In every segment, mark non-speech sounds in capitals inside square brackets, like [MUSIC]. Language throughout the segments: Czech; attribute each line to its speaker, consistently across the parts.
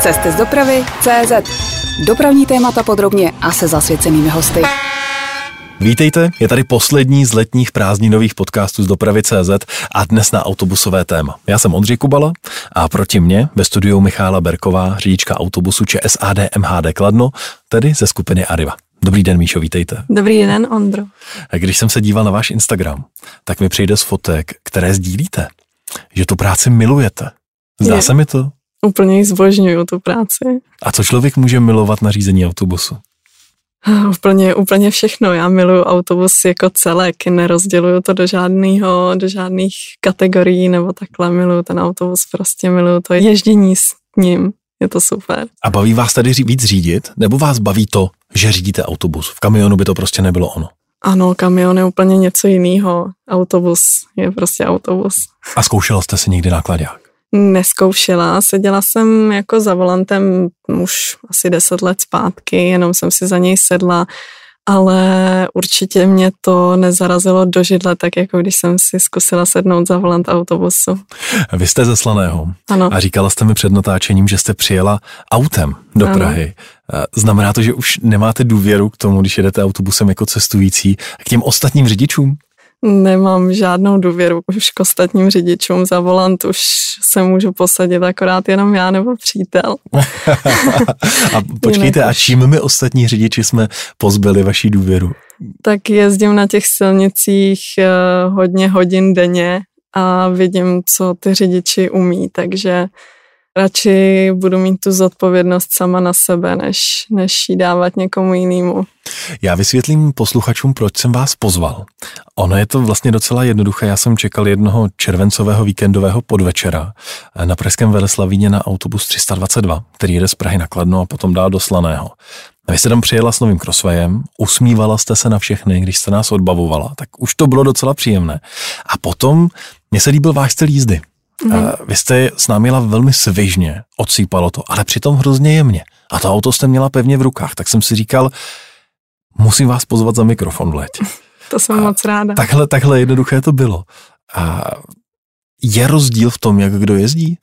Speaker 1: Cesty z dopravy CZ. Dopravní témata podrobně a se zasvěcenými hosty.
Speaker 2: Vítejte, je tady poslední z letních prázdninových podcastů z dopravy CZ a dnes na autobusové téma. Já jsem Ondřej Kubala a proti mně ve studiu Michála Berková, řidička autobusu ČSAD MHD Kladno, tedy ze skupiny Arriva. Dobrý den, Míšo, vítejte.
Speaker 3: Dobrý den, Ondro.
Speaker 2: Když jsem se díval na váš Instagram, tak mi přijde z fotek, které sdílíte, že tu práci milujete. Zdá je. se mi to?
Speaker 3: Úplně zbožňuju tu práci.
Speaker 2: A co člověk může milovat na řízení autobusu?
Speaker 3: Úplně, úplně všechno. Já miluju autobus jako celek, nerozděluju to do žádného, do žádných kategorií nebo takhle. Miluju ten autobus, prostě miluju to ježdění s ním. Je to super.
Speaker 2: A baví vás tady víc řídit? Nebo vás baví to, že řídíte autobus? V kamionu by to prostě nebylo ono.
Speaker 3: Ano, kamion je úplně něco jiného. Autobus je prostě autobus.
Speaker 2: A zkoušela jste si někdy nákladák?
Speaker 3: Neskoušela. Seděla jsem jako za volantem už asi deset let zpátky, jenom jsem si za něj sedla, ale určitě mě to nezarazilo do židle, tak jako když jsem si zkusila sednout za volant autobusu.
Speaker 2: Vy jste ze Slaného
Speaker 3: ano.
Speaker 2: a říkala jste mi před natáčením, že jste přijela autem do ano. Prahy. Znamená to, že už nemáte důvěru k tomu, když jedete autobusem jako cestující, k těm ostatním řidičům?
Speaker 3: Nemám žádnou důvěru už k ostatním řidičům. Za volant už se můžu posadit akorát jenom já nebo přítel. [LAUGHS]
Speaker 2: a počkejte, a čím my ostatní řidiči jsme pozbyli vaší důvěru?
Speaker 3: Tak jezdím na těch silnicích eh, hodně hodin denně a vidím, co ty řidiči umí, takže radši budu mít tu zodpovědnost sama na sebe, než, než ji dávat někomu jinému.
Speaker 2: Já vysvětlím posluchačům, proč jsem vás pozval. Ono je to vlastně docela jednoduché. Já jsem čekal jednoho červencového víkendového podvečera na Pražském Veleslavíně na autobus 322, který jede z Prahy na Kladno a potom dál do Slaného. Vy jste tam přijela s novým krosvajem, usmívala jste se na všechny, když jste nás odbavovala, tak už to bylo docela příjemné. A potom mně se líbil váš styl jízdy. Mm. Vy jste s námi jela velmi svižně, odsýpalo to, ale přitom hrozně jemně. A to auto jste měla pevně v rukách, tak jsem si říkal, musím vás pozvat za mikrofon v létě. [LAUGHS]
Speaker 3: To jsem a moc ráda.
Speaker 2: Takhle, takhle jednoduché to bylo. A je rozdíl v tom, jak kdo jezdí?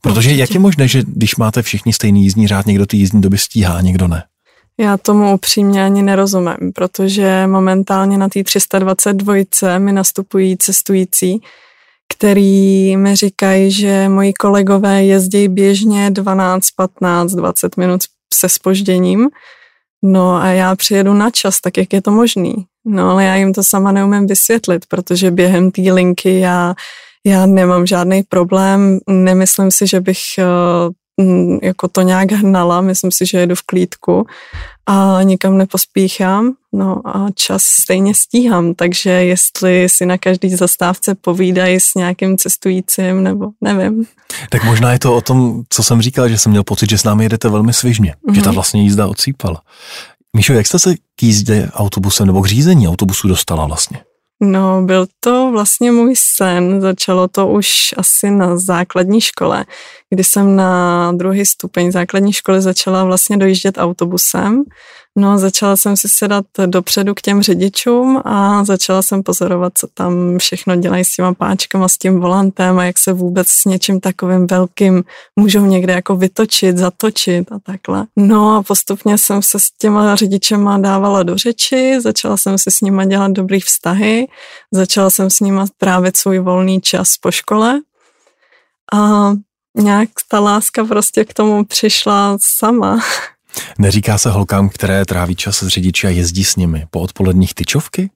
Speaker 2: Protože Určitě. jak je možné, že když máte všichni stejný jízdní řád, někdo ty jízdní doby stíhá, někdo ne?
Speaker 3: Já tomu upřímně ani nerozumím, protože momentálně na té 322 mi nastupují cestující, který mi říkají, že moji kolegové jezdí běžně 12, 15, 20 minut se spožděním. No a já přijedu na čas, tak jak je to možný? No ale já jim to sama neumím vysvětlit, protože během té linky já, já nemám žádný problém, nemyslím si, že bych eh, jako to nějak hnala, myslím si, že jedu v klídku a nikam nepospíchám, no a čas stejně stíhám, takže jestli si na každý zastávce povídají s nějakým cestujícím, nebo nevím.
Speaker 2: Tak možná je to o tom, co jsem říkal, že jsem měl pocit, že s námi jedete velmi svižně, mm-hmm. že ta mhm. vlastně jízda odsýpala. Míšo, jak jste se k jízdě autobusem nebo k řízení autobusu dostala vlastně?
Speaker 3: No, byl to vlastně můj sen. Začalo to už asi na základní škole, kdy jsem na druhý stupeň základní školy začala vlastně dojíždět autobusem No, začala jsem si sedat dopředu k těm řidičům a začala jsem pozorovat, co tam všechno dělají s těma páčkama, s tím volantem a jak se vůbec s něčím takovým velkým můžou někde jako vytočit, zatočit a takhle. No a postupně jsem se s těma řidičema dávala do řeči, začala jsem si s nima dělat dobrý vztahy, začala jsem s nima trávit svůj volný čas po škole a nějak ta láska prostě k tomu přišla sama. [LAUGHS]
Speaker 2: Neříká se holkám, které tráví čas s řidiči a jezdí s nimi po odpoledních tyčovky?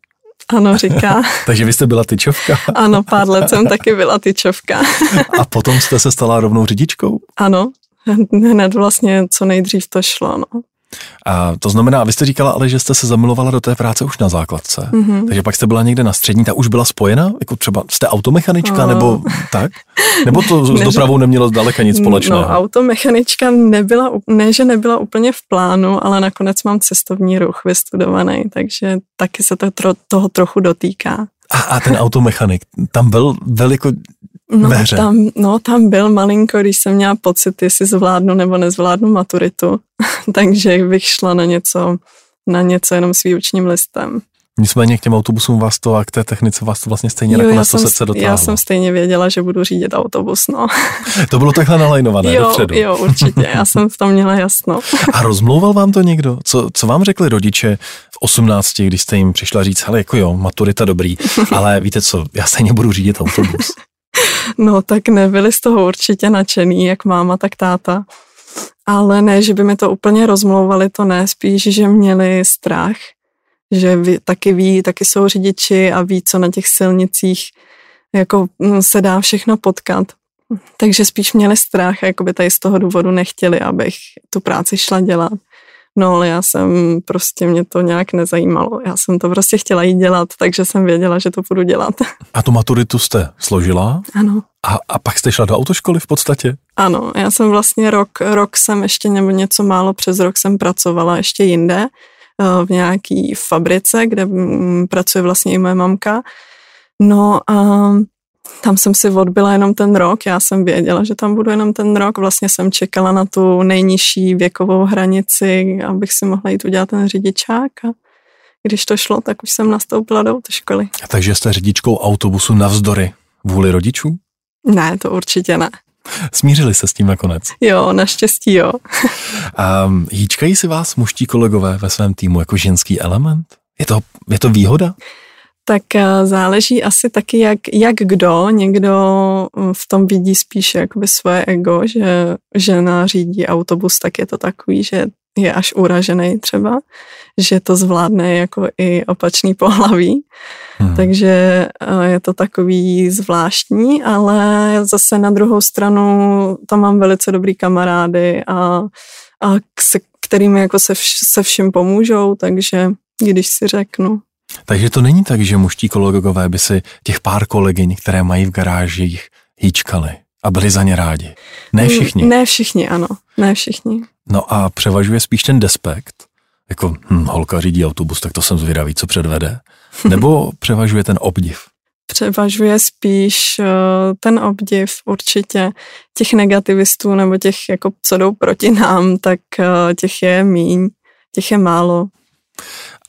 Speaker 3: Ano, říká. [LAUGHS]
Speaker 2: Takže vy jste byla tyčovka?
Speaker 3: ano, pár let jsem taky byla tyčovka.
Speaker 2: a potom jste se stala rovnou řidičkou?
Speaker 3: Ano, hned vlastně co nejdřív to šlo. No.
Speaker 2: A to znamená, vy jste říkala ale, že jste se zamilovala do té práce už na základce. Mm-hmm. Takže pak jste byla někde na střední, ta už byla spojena? Jako třeba jste automechanička no. nebo tak? Nebo to s [LAUGHS] dopravou nemělo zdaleka nic společného?
Speaker 3: No, automechanička nebyla, ne, že nebyla úplně v plánu, ale nakonec mám cestovní ruch vystudovaný, takže taky se to tro, toho trochu dotýká.
Speaker 2: A, a ten automechanik, tam byl, byl jako
Speaker 3: No tam, no, tam byl malinko, když jsem měla pocit, jestli zvládnu nebo nezvládnu maturitu, [LAUGHS] takže bych šla na něco, na něco jenom s výučním listem.
Speaker 2: Nicméně k těm autobusům vás to a k té technice vás to vlastně stejně jo, nakonec to srdce dotáhlo.
Speaker 3: Já jsem stejně věděla, že budu řídit autobus, no.
Speaker 2: to bylo takhle nalajnované
Speaker 3: jo,
Speaker 2: dopředu.
Speaker 3: Jo, určitě, já jsem v tom měla jasno. [LAUGHS]
Speaker 2: a rozmlouval vám to někdo? Co, co vám řekli rodiče v 18, když jste jim přišla říct, ale jako jo, maturita dobrý, [LAUGHS] ale víte co, já stejně budu řídit autobus.
Speaker 3: No tak nebyli z toho určitě nadšený, jak máma, tak táta. Ale ne, že by mi to úplně rozmlouvali, to ne, spíš, že měli strach, že ví, taky ví, taky jsou řidiči a ví, co na těch silnicích jako mm, se dá všechno potkat. Takže spíš měli strach a jakoby tady z toho důvodu nechtěli, abych tu práci šla dělat. No ale já jsem prostě, mě to nějak nezajímalo. Já jsem to prostě chtěla jít dělat, takže jsem věděla, že to budu dělat. [LAUGHS]
Speaker 2: A tu maturitu jste složila?
Speaker 3: Ano.
Speaker 2: A, a pak jste šla do autoškoly v podstatě?
Speaker 3: Ano, já jsem vlastně rok, rok jsem ještě nebo něco málo přes rok jsem pracovala ještě jinde eh, v nějaký fabrice, kde mm, pracuje vlastně i moje mamka. No a tam jsem si odbyla jenom ten rok, já jsem věděla, že tam budu jenom ten rok, vlastně jsem čekala na tu nejnižší věkovou hranici, abych si mohla jít udělat ten řidičák a když to šlo, tak už jsem nastoupila do autoškoly.
Speaker 2: Takže jste řidičkou autobusu navzdory vůli rodičů?
Speaker 3: Ne, to určitě ne.
Speaker 2: Smířili se s tím nakonec?
Speaker 3: Jo, naštěstí jo.
Speaker 2: um, hýčkají si vás muští kolegové ve svém týmu jako ženský element? Je to, je to výhoda?
Speaker 3: Tak eh, záleží asi taky, jak, jak kdo. Někdo hm, v tom vidí spíš jakoby svoje ego, že žena řídí autobus, tak je to takový, že je až uražený třeba, že to zvládne jako i opačný pohlaví. Hmm. Takže eh, je to takový zvláštní, ale zase na druhou stranu tam mám velice dobrý kamarády a, a se kterými jako se, vš, se vším pomůžou, takže když si řeknu,
Speaker 2: takže to není tak, že muští kolegové by si těch pár kolegyň, které mají v garážích, hýčkali a byli za ně rádi. Ne mm, všichni.
Speaker 3: Ne všichni, ano. Ne všichni.
Speaker 2: No a převažuje spíš ten despekt, jako hm, holka řídí autobus, tak to jsem zvědavý, co předvede. [LAUGHS] Nebo převažuje ten obdiv?
Speaker 3: Převažuje spíš uh, ten obdiv určitě těch negativistů nebo těch, jako co jdou proti nám, tak uh, těch je míň, těch je málo.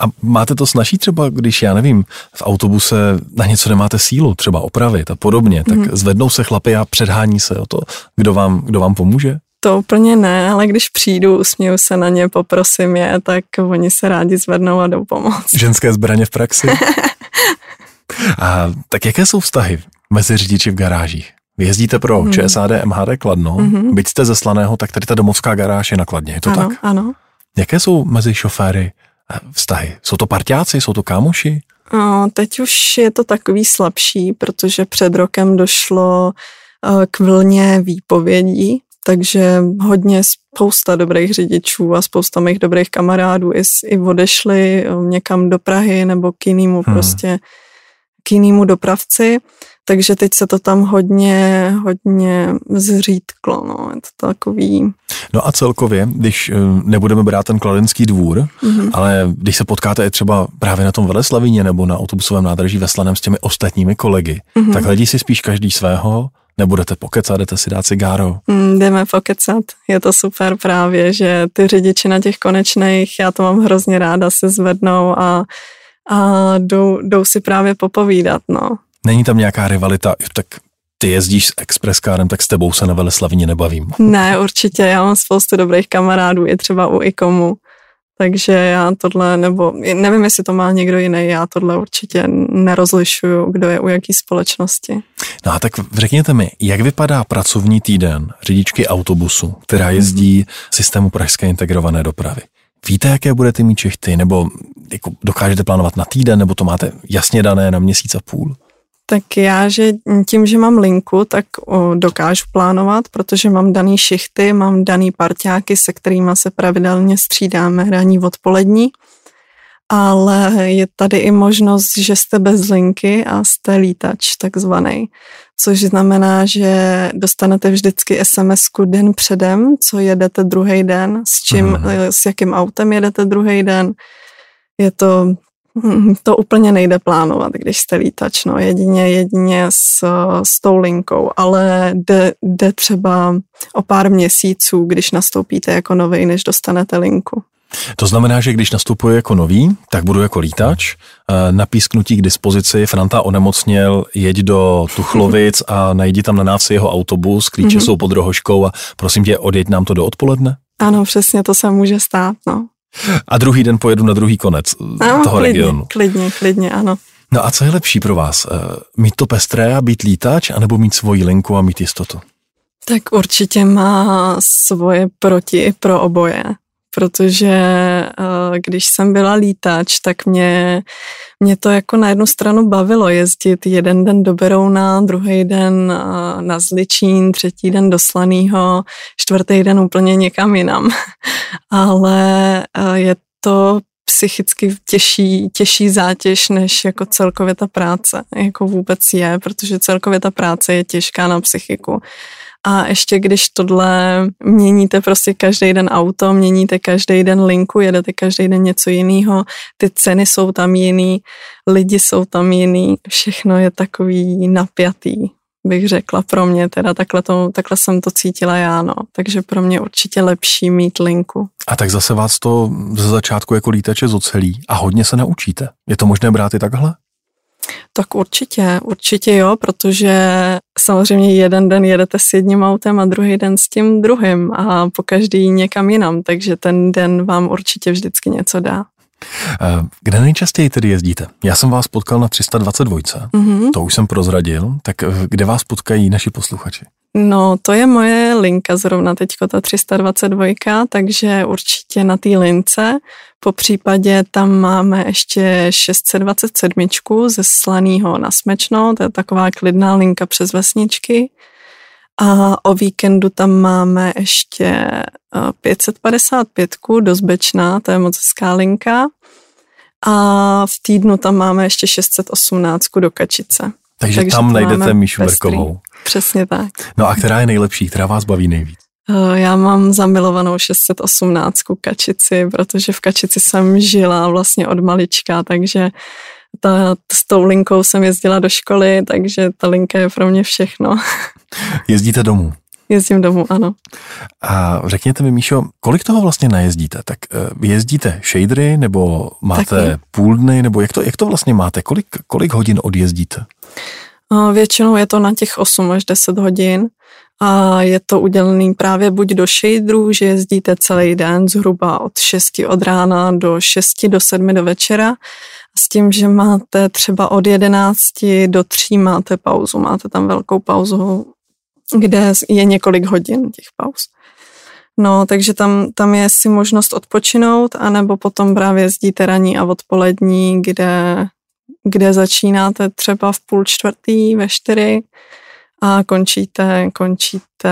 Speaker 2: A máte to snaží třeba, když, já nevím, v autobuse na něco nemáte sílu, třeba opravit a podobně, tak mm. zvednou se chlapy a předhání se o to, kdo vám, kdo vám pomůže?
Speaker 3: To úplně ne, ale když přijdu, usměju se na ně, poprosím je, tak oni se rádi zvednou a jdou pomoct.
Speaker 2: Ženské zbraně v praxi? [LAUGHS] a tak jaké jsou vztahy mezi řidiči v garážích? Vy jezdíte pro hmm. ČSAD MHD Kladno, hmm. byť jste ze Slaného, tak tady ta domovská garáž je na Kladně, je to
Speaker 3: ano,
Speaker 2: tak?
Speaker 3: Ano,
Speaker 2: Jaké jsou mezi šoféry vztahy? Jsou to partiáci, jsou to kámoši?
Speaker 3: No, teď už je to takový slabší, protože před rokem došlo eh, k vlně výpovědí, takže hodně spousta dobrých řidičů a spousta mých dobrých kamarádů i, i odešli eh, někam do Prahy nebo k jinému hmm. prostě k jinému dopravci takže teď se to tam hodně, hodně zřídklo, no, je to takový.
Speaker 2: No a celkově, když eh, nebudeme brát ten kladenský dvůr, mm-hmm. ale když se potkáte třeba právě na tom Veleslavíně nebo na autobusovém nádraží ve Slaném s těmi ostatními kolegy, mm-hmm. tak hledí si spíš každý svého, nebudete pokecat, jdete si dát cigáro?
Speaker 3: Mm, jdeme pokecat, je to super právě, že ty řidiči na těch konečných, já to mám hrozně ráda, se zvednou a, a jdou, jdou si právě popovídat, no.
Speaker 2: Není tam nějaká rivalita, tak ty jezdíš s expresskárem, tak s tebou se na Veleslavině nebavím.
Speaker 3: Ne, určitě, já mám spoustu dobrých kamarádů, je třeba u IKOMu, takže já tohle, nebo nevím, jestli to má někdo jiný, já tohle určitě nerozlišuju, kdo je u jaký společnosti.
Speaker 2: No a tak řekněte mi, jak vypadá pracovní týden řidičky autobusu, která jezdí systému Pražské integrované dopravy? Víte, jaké budete mít čichty, nebo jako dokážete plánovat na týden, nebo to máte jasně dané na měsíc a půl?
Speaker 3: Tak já, že tím, že mám linku, tak dokážu plánovat, protože mám daný šichty, mám daný parťáky, se kterými se pravidelně střídáme ranní odpolední, ale je tady i možnost, že jste bez linky a jste lítač takzvaný, což znamená, že dostanete vždycky sms den předem, co jedete druhý den, s čím, hmm. s jakým autem jedete druhý den. Je to [LAUGHS] to úplně nejde plánovat, když jste lítač, no, jedině, jedině s, s tou linkou, ale jde, jde třeba o pár měsíců, když nastoupíte jako nový, než dostanete linku.
Speaker 2: To znamená, že když nastupuji jako nový, tak budu jako lítač, eh, na písknutí k dispozici, Franta onemocněl, jeď do Tuchlovic a najdi tam na návsi jeho autobus, klíče mm-hmm. jsou pod rohoškou a prosím tě, odjeď nám to do odpoledne?
Speaker 3: Ano, přesně, to se může stát, no.
Speaker 2: A druhý den pojedu na druhý konec no, toho
Speaker 3: klidně,
Speaker 2: regionu.
Speaker 3: Klidně, klidně, ano.
Speaker 2: No a co je lepší pro vás? Eh, mít to pestré a být lítač, anebo mít svoji linku a mít jistotu?
Speaker 3: Tak určitě má svoje proti pro oboje protože eh, když jsem byla lítač, tak mě, mě to jako na jednu stranu bavilo jezdit jeden den do Berouna, druhý den eh, na Zličín, třetí den do Slanýho, čtvrtý den úplně někam jinam. [LAUGHS] Ale eh, je to psychicky těžší, těžší zátěž, než jako celkově ta práce, jako vůbec je, protože celkově ta práce je těžká na psychiku. A ještě když tohle měníte prostě každý den auto, měníte každý den linku, jedete každý den něco jiného, ty ceny jsou tam jiný, lidi jsou tam jiný, všechno je takový napjatý bych řekla pro mě, teda takhle, to, takhle jsem to cítila já, no. Takže pro mě určitě lepší mít linku.
Speaker 2: A tak zase vás to ze začátku jako lítače zocelí a hodně se naučíte. Je to možné brát i takhle?
Speaker 3: Tak určitě, určitě jo, protože samozřejmě jeden den jedete s jedním autem a druhý den s tím druhým a po každý někam jinam, takže ten den vám určitě vždycky něco dá.
Speaker 2: Eh, kde nejčastěji tedy jezdíte? Já jsem vás potkal na 322, mm-hmm. to už jsem prozradil, tak eh, kde vás potkají naši posluchači?
Speaker 3: No, to je moje linka zrovna teďko, ta 322, takže určitě na té lince. Po případě tam máme ještě 627 ze Slaného na Smečno, to je taková klidná linka přes vesničky. A o víkendu tam máme ještě 555 eh, do Zbečná, to je moc hezká linka. A v týdnu tam máme ještě 618 do Kačice.
Speaker 2: Takže, Takže tam najdete Míšu Vrkovou.
Speaker 3: Přesně tak.
Speaker 2: No a která je nejlepší, která vás baví nejvíc?
Speaker 3: Eh, já mám zamilovanou 618 Kačici, protože v Kačici jsem žila vlastně od malička, takže ta, s tou linkou jsem jezdila do školy, takže ta linka je pro mě všechno. [LAUGHS]
Speaker 2: Jezdíte domů?
Speaker 3: Jezdím domů, ano.
Speaker 2: A řekněte mi, Míšo, kolik toho vlastně najezdíte? Tak uh, jezdíte shadery, nebo máte Taky. půl dny, nebo jak to, jak to vlastně máte? Kolik, kolik hodin odjezdíte?
Speaker 3: Většinou je to na těch 8 až 10 hodin a je to udělený právě buď do shaderů, že jezdíte celý den zhruba od 6 od rána do 6 do 7 do večera s tím, že máte třeba od 11 do 3 máte pauzu, máte tam velkou pauzu, kde je několik hodin těch pauz. No, takže tam, tam je si možnost odpočinout, anebo potom právě jezdíte raní a odpolední, kde, kde začínáte třeba v půl čtvrtý, ve čtyři a končíte, končíte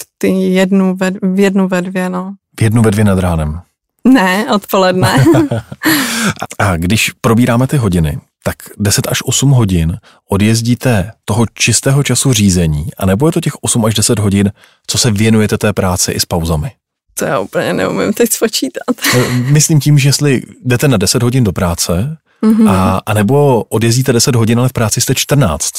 Speaker 3: v, ty jednu ve, v jednu ve dvě, no.
Speaker 2: V jednu ve dvě nad ránem.
Speaker 3: Ne, odpoledne. [LAUGHS] [LAUGHS]
Speaker 2: a když probíráme ty hodiny, tak 10 až 8 hodin odjezdíte toho čistého času řízení, anebo je to těch 8 až 10 hodin, co se věnujete té práci i s pauzami?
Speaker 3: To já úplně neumím teď spočítat.
Speaker 2: Eh, [LAUGHS] myslím tím, že jestli jdete na 10 hodin do práce, mm-hmm. a, a nebo odjezdíte 10 hodin, ale v práci jste 14.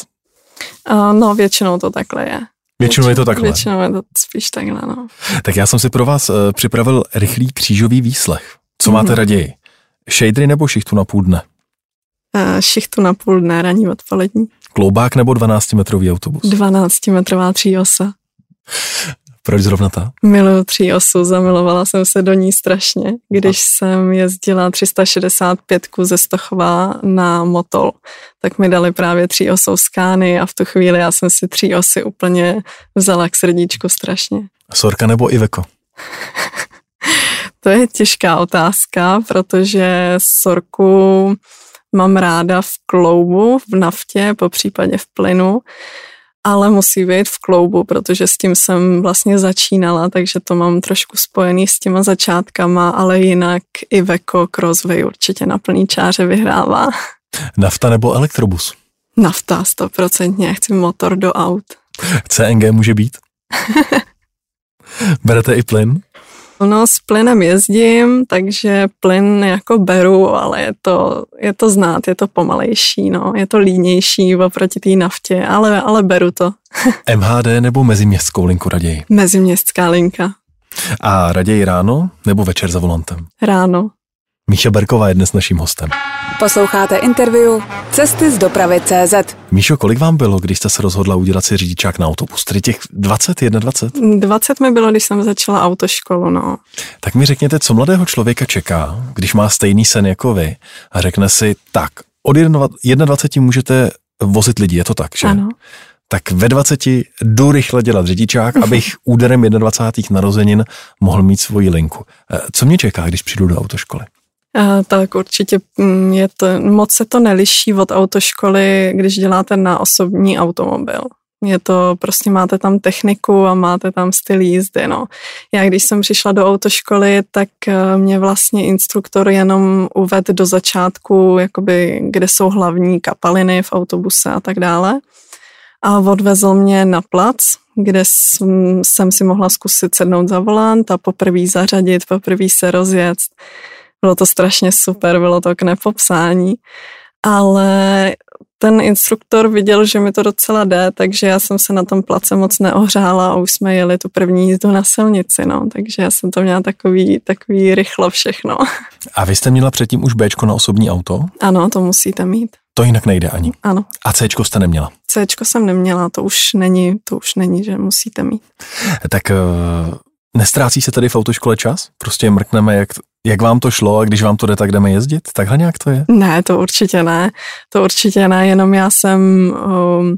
Speaker 3: Uh, no, většinou to takhle je.
Speaker 2: Většinou je to takhle.
Speaker 3: Většinou je to spíš takhle, no.
Speaker 2: Tak já jsem si pro vás uh, připravil rychlý křížový výslech. Co mm-hmm. máte raději? Shadery nebo šichtu na půl dne?
Speaker 3: Šichtu na půl dne, ranní odpolední.
Speaker 2: Kloubák nebo 12-metrový autobus?
Speaker 3: 12-metrová tříosa.
Speaker 2: Proč zrovna ta?
Speaker 3: Miluju tří osu, zamilovala jsem se do ní strašně, když a. jsem jezdila 365 ze Stochova na Motol, tak mi dali právě tří osou skány a v tu chvíli já jsem si tří osy úplně vzala k srdíčku strašně.
Speaker 2: Sorka nebo Iveko? [LAUGHS]
Speaker 3: to je těžká otázka, protože Sorku mám ráda v kloubu, v naftě, po případě v plynu ale musí být v kloubu, protože s tím jsem vlastně začínala, takže to mám trošku spojený s těma začátkama, ale jinak i Veko Crossway určitě na plný čáře vyhrává.
Speaker 2: Nafta nebo elektrobus?
Speaker 3: Nafta, stoprocentně, chci motor do aut.
Speaker 2: CNG může být? [LAUGHS] Berete i plyn?
Speaker 3: No s plynem jezdím, takže plyn jako beru, ale je to, je to znát, je to pomalejší, no. je to línější oproti té naftě, ale, ale beru to. [LAUGHS]
Speaker 2: MHD nebo meziměstskou linku raději?
Speaker 3: Meziměstská linka.
Speaker 2: A raději ráno nebo večer za volantem?
Speaker 3: Ráno.
Speaker 2: Míša Berková je dnes naším hostem.
Speaker 1: Posloucháte interview Cesty z dopravy CZ.
Speaker 2: Míšo, kolik vám bylo, když jste se rozhodla udělat si řidičák na autobus? Tedy těch 20, 21?
Speaker 3: 20 mi bylo, když jsem začala autoškolu, no.
Speaker 2: Tak mi řekněte, co mladého člověka čeká, když má stejný sen jako vy a řekne si, tak, od 21 můžete vozit lidi, je to tak, že?
Speaker 3: Ano.
Speaker 2: Tak ve 20 jdu rychle dělat řidičák, abych úderem 21. narozenin mohl mít svoji linku. Eh, co mě čeká, když přijdu do autoškoly?
Speaker 3: A, tak určitě mm, je to, moc se to neliší od autoškoly, když děláte na osobní automobil. Je to, prostě máte tam techniku a máte tam styl jízdy, no. Já když jsem přišla do autoškoly, tak eh, mě vlastně instruktor jenom uvedl do začátku, jakoby, kde jsou hlavní kapaliny v autobuse a tak dále. A odvezl mě na plac, kde jsem, jsem si mohla zkusit sednout za volant a poprvé zařadit, poprvé se rozjet. Bylo to strašně super, bylo to k nepopsání, ale ten instruktor viděl, že mi to docela jde, takže já jsem se na tom place moc neohřála a už jsme jeli tu první jízdu na silnici, no, takže já jsem to měla takový, takový rychlo všechno.
Speaker 2: A vy jste měla předtím už Bčko na osobní auto?
Speaker 3: Ano, to musíte mít.
Speaker 2: To jinak nejde ani.
Speaker 3: Ano.
Speaker 2: A Cčko jste neměla?
Speaker 3: Cčko jsem neměla, to už není, to už není, že musíte mít.
Speaker 2: Tak uh, nestrácí se tady v autoškole čas? Prostě mrkneme, jak jak vám to šlo a když vám to jde, tak jdeme jezdit? Takhle nějak to je?
Speaker 3: Ne, to určitě ne. To určitě ne, jenom já jsem um,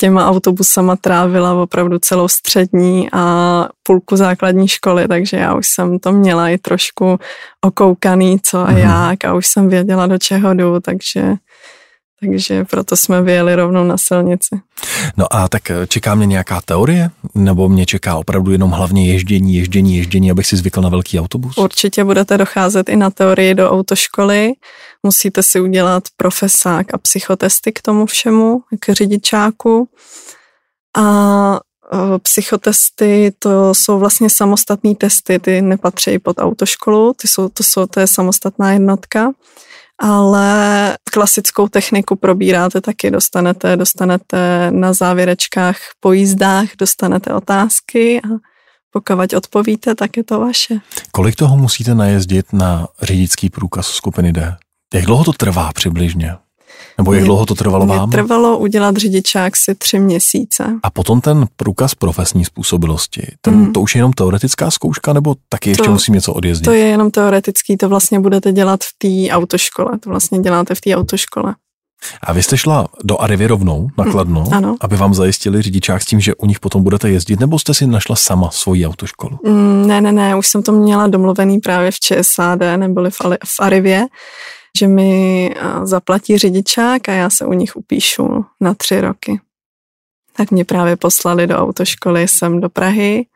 Speaker 3: těma autobusama trávila opravdu celou střední a půlku základní školy, takže já už jsem to měla i trošku okoukaný, co a mm. jak a už jsem věděla, do čeho jdu, takže takže proto jsme vyjeli rovnou na silnici.
Speaker 2: No a tak eh, čeká mě nějaká teorie? Nebo mě čeká opravdu jenom hlavně ježdění, ježdění, ježdění, abych si zvykl na velký autobus?
Speaker 3: Určitě budete docházet i na teorii do autoškoly. Musíte si udělat profesák a psychotesty k tomu všemu, k řidičáku. A eh, psychotesty, to jsou vlastně samostatné testy, ty nepatří pod autoškolu, ty jsou, to, jsou, to je samostatná jednotka ale klasickou techniku probíráte taky, dostanete, dostanete na závěrečkách po jízdách, dostanete otázky a pokud odpovíte, tak je to vaše.
Speaker 2: Kolik toho musíte najezdit na řidičský průkaz skupiny D? Jak dlouho to trvá přibližně? Nebo jak dlouho to trvalo vám?
Speaker 3: trvalo udělat řidičák si tři měsíce.
Speaker 2: A potom ten průkaz profesní způsobilosti, ten, mm. to už je jenom teoretická zkouška, nebo taky ještě to, musím něco odjezdit?
Speaker 3: To je jenom teoretický, to vlastně budete dělat v té autoškole, to vlastně děláte v té autoškole.
Speaker 2: A vy jste šla do Arivy rovnou, nakladno,
Speaker 3: mm,
Speaker 2: aby vám zajistili řidičák s tím, že u nich potom budete jezdit, nebo jste si našla sama svoji autoškolu?
Speaker 3: Mm, ne, ne, ne, už jsem to měla domluvený právě v ČSAD, neboli v, v Arivě že mi zaplatí řidičák a já se u nich upíšu na tři roky. Tak mě právě poslali do autoškoly sem do Prahy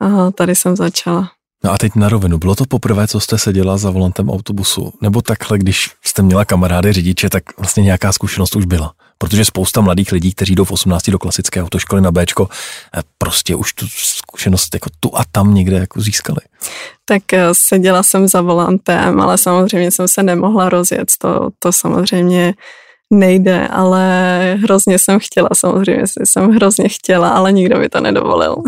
Speaker 3: a tady jsem začala.
Speaker 2: No a teď na rovinu, bylo to poprvé, co jste seděla za volantem autobusu? Nebo takhle, když jste měla kamarády řidiče, tak vlastně nějaká zkušenost už byla? Protože spousta mladých lidí, kteří jdou v 18 do klasické autoškoly na Bčko, eh, prostě už tu zkušenost jako tu a tam někde jako získali.
Speaker 3: Tak eh, seděla jsem za volantem, ale samozřejmě jsem se nemohla rozjet. To, to samozřejmě nejde, ale hrozně jsem chtěla, samozřejmě jsem hrozně chtěla, ale nikdo mi to nedovolil. [LAUGHS]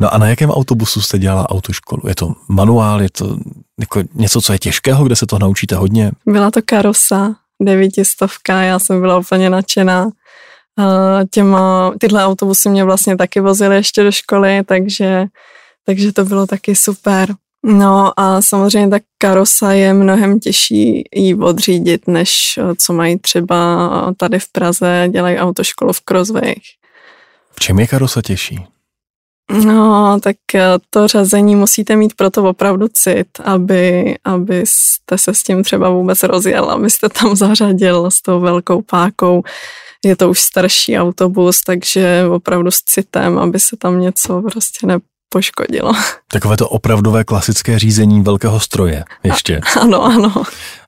Speaker 2: No a na jakém autobusu jste dělala autoškolu? Je to manuál, je to jako něco, co je těžkého, kde se to naučíte hodně?
Speaker 3: Byla to karosa, devítistovka, já jsem byla úplně nadšená. Těma, tyhle autobusy mě vlastně taky vozily ještě do školy, takže, takže to bylo taky super. No a samozřejmě ta karosa je mnohem těžší jí odřídit, než co mají třeba tady v Praze, dělají autoškolu v Krozvejch.
Speaker 2: V čem je karosa těžší?
Speaker 3: No, tak to řazení musíte mít proto opravdu cit, aby, abyste se s tím třeba vůbec rozjel, abyste tam zařadil s tou velkou pákou. Je to už starší autobus, takže opravdu s citem, aby se tam něco prostě ne, poškodilo.
Speaker 2: Takové to opravdové klasické řízení velkého stroje ještě.
Speaker 3: A, ano, ano.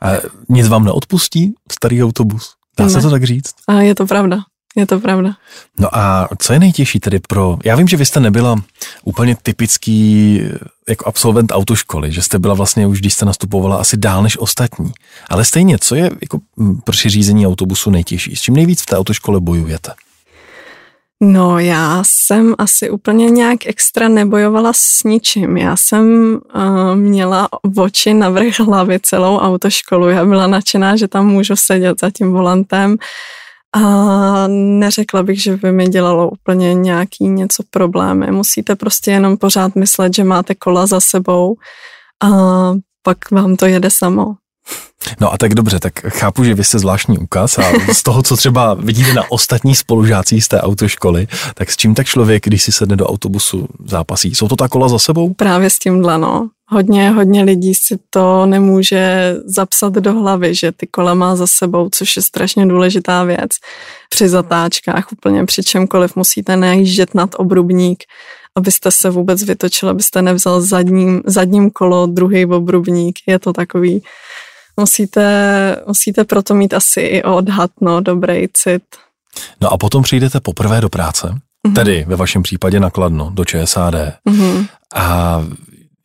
Speaker 2: A nic vám neodpustí starý autobus? Dá ne. se to tak říct?
Speaker 3: A je to pravda. Je to pravda.
Speaker 2: No a co je nejtěžší tedy pro... Já vím, že vy jste nebyla úplně typický jako absolvent autoškoly, že jste byla vlastně už, když jste nastupovala, asi dál než ostatní. Ale stejně, co je jako pro řízení autobusu nejtěžší? S čím nejvíc v té autoškole bojujete?
Speaker 3: No já jsem asi úplně nějak extra nebojovala s ničím. Já jsem uh, měla v oči na vrch hlavy celou autoškolu. Já byla nadšená, že tam můžu sedět za tím volantem a neřekla bych, že by mi dělalo úplně nějaký něco problémy. Musíte prostě jenom pořád myslet, že máte kola za sebou a pak vám to jede samo.
Speaker 2: No a tak dobře, tak chápu, že vy jste zvláštní úkaz a z toho, co třeba vidíte na ostatní spolužácí z té autoškoly, tak s čím tak člověk, když si sedne do autobusu, zápasí? Jsou to ta kola za sebou?
Speaker 3: Právě s tímhle, no. Hodně, hodně lidí si to nemůže zapsat do hlavy, že ty kola má za sebou, což je strašně důležitá věc. Při zatáčkách úplně při čemkoliv musíte najíždět nad obrubník, abyste se vůbec vytočil, abyste nevzal zadním, zadním kolo, druhý obrubník. Je to takový musíte, musíte proto mít asi i odhad, no, dobrý cit.
Speaker 2: No a potom přijdete poprvé do práce, mm-hmm. tedy ve vašem případě nakladno, do ČSAD. Mm-hmm. A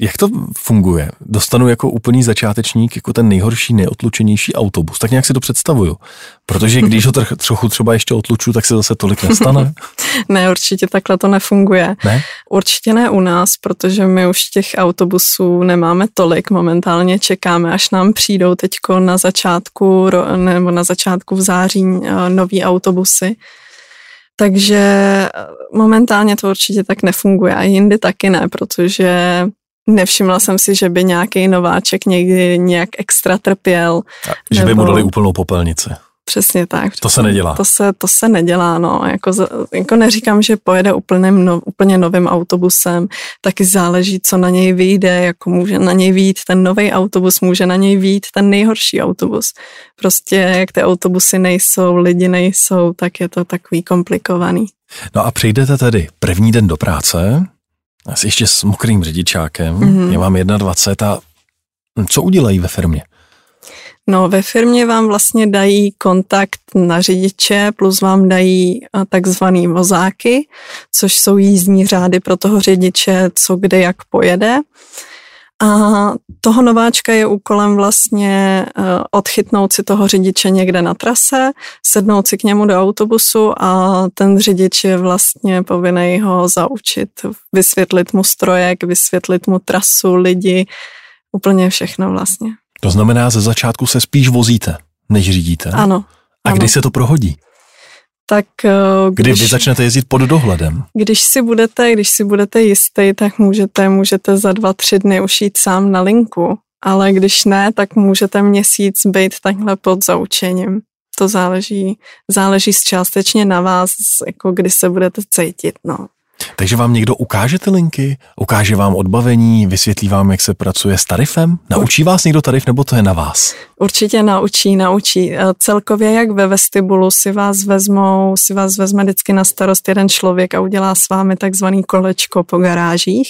Speaker 2: jak to funguje? Dostanu jako úplný začátečník jako ten nejhorší, nejotlučenější autobus. Tak nějak si to představuju. Protože když ho trochu třeba ještě otluču, tak se zase tolik nestane. [LAUGHS]
Speaker 3: ne, určitě takhle to nefunguje.
Speaker 2: Ne?
Speaker 3: Určitě ne u nás, protože my už těch autobusů nemáme tolik. Momentálně čekáme, až nám přijdou teďko na začátku nebo na začátku v září eh, nový autobusy. Takže eh, momentálně to určitě tak nefunguje a jindy taky ne, protože Nevšimla jsem si, že by nějaký nováček někdy nějak extra trpěl.
Speaker 2: A, že by mu dali úplnou popelnici.
Speaker 3: Přesně tak.
Speaker 2: To se nedělá.
Speaker 3: To se, to se nedělá, no. Jako, jako neříkám, že pojede úplně, no, úplně novým autobusem, taky záleží, co na něj vyjde, jako může na něj výjít ten nový autobus, může na něj výjít ten nejhorší autobus. Prostě jak ty autobusy nejsou, lidi nejsou, tak je to takový komplikovaný.
Speaker 2: No a přijdete tedy první den do práce, asi ještě s mokrým řidičákem, mm-hmm. já mám 21 a co udělají ve firmě?
Speaker 3: No, ve firmě vám vlastně dají kontakt na řidiče, plus vám dají eh, takzvaný vozáky, což jsou jízdní řády pro toho řidiče, co kde jak pojede. A toho nováčka je úkolem vlastně eh, odchytnout si toho řidiče někde na trase, sednout si k němu do autobusu a ten řidič je vlastně povinný ho zaučit, vysvětlit mu strojek, vysvětlit mu trasu, lidi, úplně všechno vlastně.
Speaker 2: To znamená, ze začátku se spíš vozíte, než řídíte?
Speaker 3: Ano.
Speaker 2: A
Speaker 3: ano.
Speaker 2: kdy se to prohodí?
Speaker 3: Tak
Speaker 2: když, Kdy vy začnete jezdit pod dohledem?
Speaker 3: Když si budete, když si budete jistý, tak můžete, můžete za dva, tři dny už jít sám na linku, ale když ne, tak můžete měsíc být takhle pod zaučením. To záleží, záleží částečně na vás, jako kdy se budete cítit, no.
Speaker 2: Takže vám někdo ukáže ty linky, ukáže vám odbavení, vysvětlí vám, jak se pracuje s tarifem? Naučí vás někdo tarif, nebo to je na vás?
Speaker 3: Určitě naučí, naučí. E, celkově jak ve vestibulu si vás vezmou, si vás vezme vždycky na starost jeden člověk a udělá s vámi takzvaný kolečko po garážích,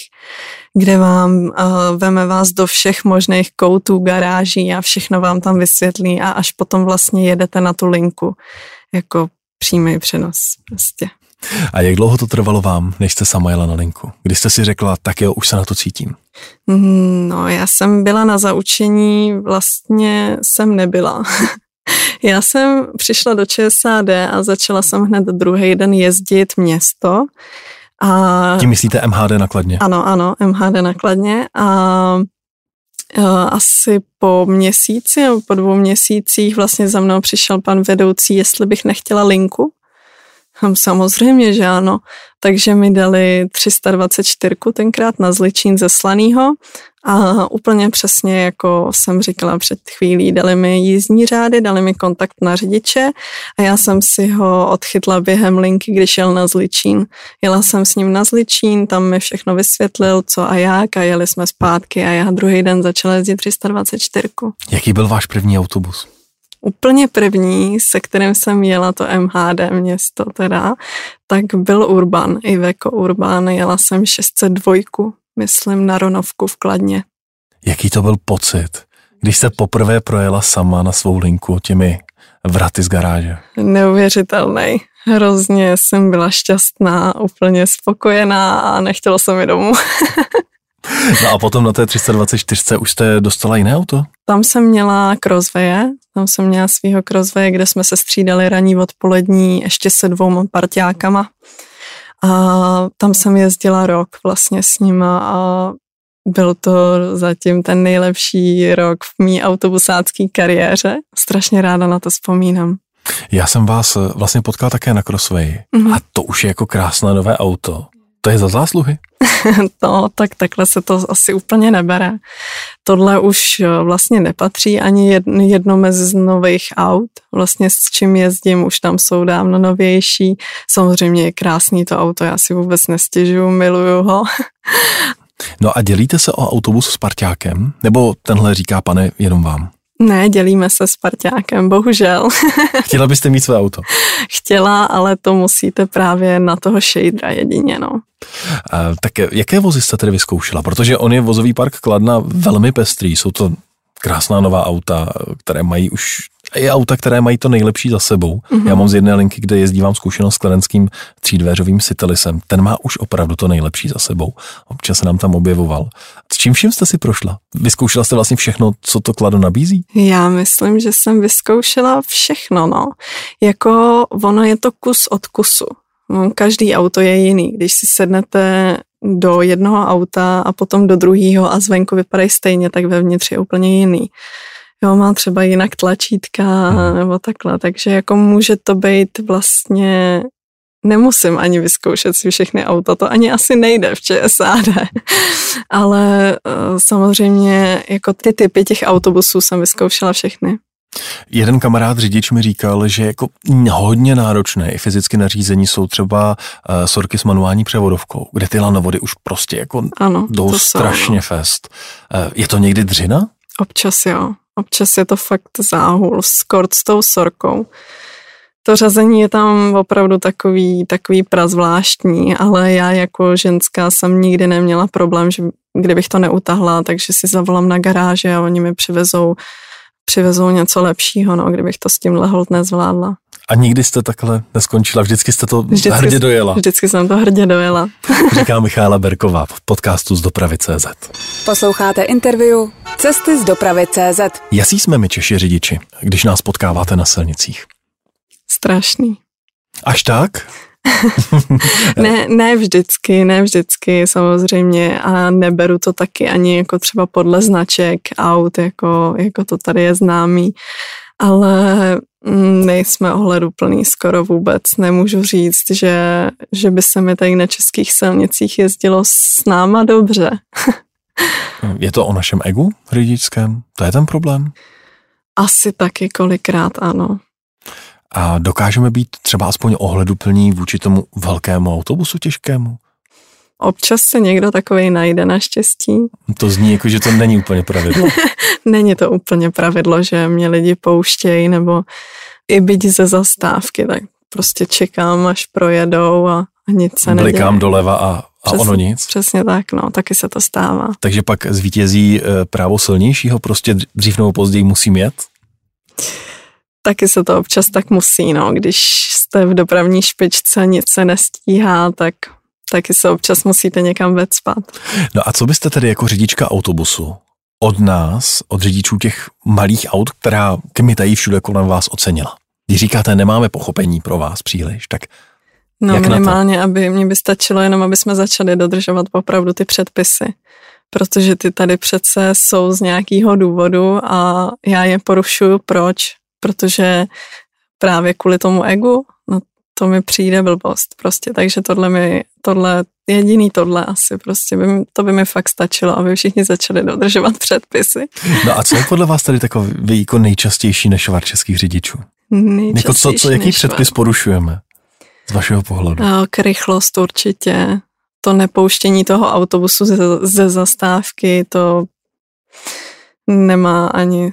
Speaker 3: kde vám uh, veme vás do všech možných koutů garáží a všechno vám tam vysvětlí a až potom vlastně jedete na tu linku jako přímý přenos. Prostě.
Speaker 2: A jak dlouho to trvalo vám, než jste sama jela na linku? Kdy jste si řekla, tak jo, už se na to cítím?
Speaker 3: Mm, no, já jsem byla na zaučení, vlastně jsem nebyla. [LAUGHS] já jsem přišla do ČSAD a začala jsem hned druhý den jezdit město.
Speaker 2: A, Tím myslíte MHD nakladně?
Speaker 3: Ano, ano, MHD nakladně. A, a asi po měsíci nebo po dvou měsících vlastně za mnou přišel pan vedoucí, jestli bych nechtěla linku. Hm, samozřejmě, že ano. Takže mi dali 324 tenkrát na zličín ze slanýho a úplně přesně, jako jsem říkala před chvílí, dali mi jízdní řády, dali mi kontakt na řidiče a já jsem si ho odchytla během linky, když jel na zličín. Jela jsem s ním na zličín, tam mi všechno vysvětlil, co a jak a jeli jsme zpátky a já druhý den začala jezdit 324.
Speaker 2: Jaký byl váš první autobus?
Speaker 3: Úplně první, se kterým jsem jela to MHD město teda, tak byl Urban, Iveco Urban, jela jsem 602, myslím na Ronovku v Kladně.
Speaker 2: Jaký to byl pocit, když se poprvé projela sama na svou linku těmi vraty z garáže?
Speaker 3: Neuvěřitelný. Hrozně jsem byla šťastná, úplně spokojená a nechtěla se mi domů. [LAUGHS]
Speaker 2: no a potom na té 324 už jste dostala jiné auto?
Speaker 3: Tam jsem měla Crosswaye, tam jsem měla svého Crosswaye, kde jsme se střídali raní odpolední ještě se dvouma partiákama. A tam jsem jezdila rok vlastně s nima a byl to zatím ten nejlepší rok v mý autobusácké kariéře. Strašně ráda na to vzpomínám.
Speaker 2: Já jsem vás vlastně potkal také na Crossway mm-hmm. a to už je jako krásné nové auto. To je za zásluhy? [LAUGHS]
Speaker 3: no, tak takhle se to asi úplně nebere. Tohle už eh, vlastně nepatří ani jedno mezi nových aut. Vlastně s čím jezdím, už tam jsou dávno novější. Samozřejmě je krásný to auto, já si vůbec nestěžuju, miluju ho. [LAUGHS]
Speaker 2: no a dělíte se o autobus s parťákem? Nebo tenhle říká pane jenom vám?
Speaker 3: Ne, dělíme se s parťákem, bohužel. [LAUGHS]
Speaker 2: Chtěla byste mít své auto?
Speaker 3: Chtěla, ale to musíte právě na toho shadera jedině, no.
Speaker 2: Uh, tak jaké vozy jste tedy vyzkoušela? Protože on je vozový park Kladna velmi pestrý, jsou to krásná nová auta, které mají už i auta, které mají to nejlepší za sebou. Mm-hmm. Já mám z jedné linky, kde jezdívám zkušenost s kladenským třídveřovým Citelisem. Ten má už opravdu to nejlepší za sebou. Občas se nám tam objevoval. S čím vším jste si prošla? Vyzkoušela jste vlastně všechno, co to klado nabízí?
Speaker 3: Já myslím, že jsem vyzkoušela všechno, no. Jako ono je to kus od kusu. No, každý auto je jiný. Když si sednete do jednoho auta a potom do druhého a zvenku vypadají stejně, tak vevnitř je úplně jiný. Jo, má třeba jinak tlačítka hmm. nebo takhle, takže jako může to být vlastně nemusím ani vyzkoušet si všechny auta, to ani asi nejde v ČSAD, [LAUGHS] ale uh, samozřejmě jako ty typy těch autobusů jsem vyzkoušela všechny.
Speaker 2: Jeden kamarád řidič mi říkal, že jako hodně náročné i fyzicky nařízení jsou třeba uh, sorky s manuální převodovkou, kde ty lanovody už prostě jako ano, jdou strašně jsou, fest. Uh, je to někdy dřina?
Speaker 3: Občas jo. Občas je to fakt záhul, s tou sorkou. To řazení je tam opravdu takový, takový prazvláštní, ale já jako ženská jsem nikdy neměla problém, že kdybych to neutahla, takže si zavolám na garáže a oni mi přivezou přivezou něco lepšího, no, kdybych to s tím hold nezvládla.
Speaker 2: A nikdy jste takhle neskončila, vždycky jste to vždycky, hrdě dojela.
Speaker 3: Vždycky jsem to hrdě dojela. [LAUGHS]
Speaker 2: Říká Michála Berková v podcastu z dopravy CZ.
Speaker 1: Posloucháte interview Cesty z dopravy CZ.
Speaker 2: Jasí jsme my Češi řidiči, když nás potkáváte na silnicích?
Speaker 3: Strašný.
Speaker 2: Až tak? [LAUGHS]
Speaker 3: ne, ne vždycky, ne vždycky samozřejmě a neberu to taky ani jako třeba podle značek aut, jako, jako to tady je známý, ale nejsme ohleduplný skoro vůbec. Nemůžu říct, že, že by se mi tady na českých silnicích jezdilo s náma dobře. [LAUGHS]
Speaker 2: je to o našem egu řidičském? To je ten problém?
Speaker 3: Asi taky kolikrát ano.
Speaker 2: A dokážeme být třeba aspoň ohleduplní vůči tomu velkému autobusu těžkému?
Speaker 3: Občas se někdo takový najde naštěstí.
Speaker 2: To zní jako, že to není úplně pravidlo. [LAUGHS]
Speaker 3: není to úplně pravidlo, že mě lidi pouštějí, nebo i byť ze zastávky, tak prostě čekám, až projedou a, nic se neděje.
Speaker 2: Blikám doleva a, a přesně, ono nic.
Speaker 3: Přesně tak, no, taky se to stává.
Speaker 2: Takže pak zvítězí eh, právo silnějšího, prostě dřív nebo později musím jet?
Speaker 3: taky se to občas tak musí, no. Když jste v dopravní špičce, nic se nestíhá, tak taky se občas musíte někam vecpat.
Speaker 2: No a co byste tedy jako řidička autobusu od nás, od řidičů těch malých aut, která kmitají všude kolem vás ocenila? Když říkáte, nemáme pochopení pro vás příliš, tak
Speaker 3: No jak minimálně, aby mě by stačilo jenom, aby jsme začali dodržovat opravdu ty předpisy. Protože ty tady přece jsou z nějakého důvodu a já je porušuju. Proč? protože právě kvůli tomu egu, to mi přijde blbost prostě, takže tohle mi, tohle, jediný tohle asi prostě, by, to by mi fakt stačilo, aby všichni začali dodržovat předpisy.
Speaker 2: No a co je podle vás tady takový jako nejčastější nešvar českých řidičů? Jako co, co, jaký nešvar. předpis porušujeme z vašeho pohledu?
Speaker 3: No, k rychlost určitě, to nepouštění toho autobusu ze, ze zastávky, to nemá ani,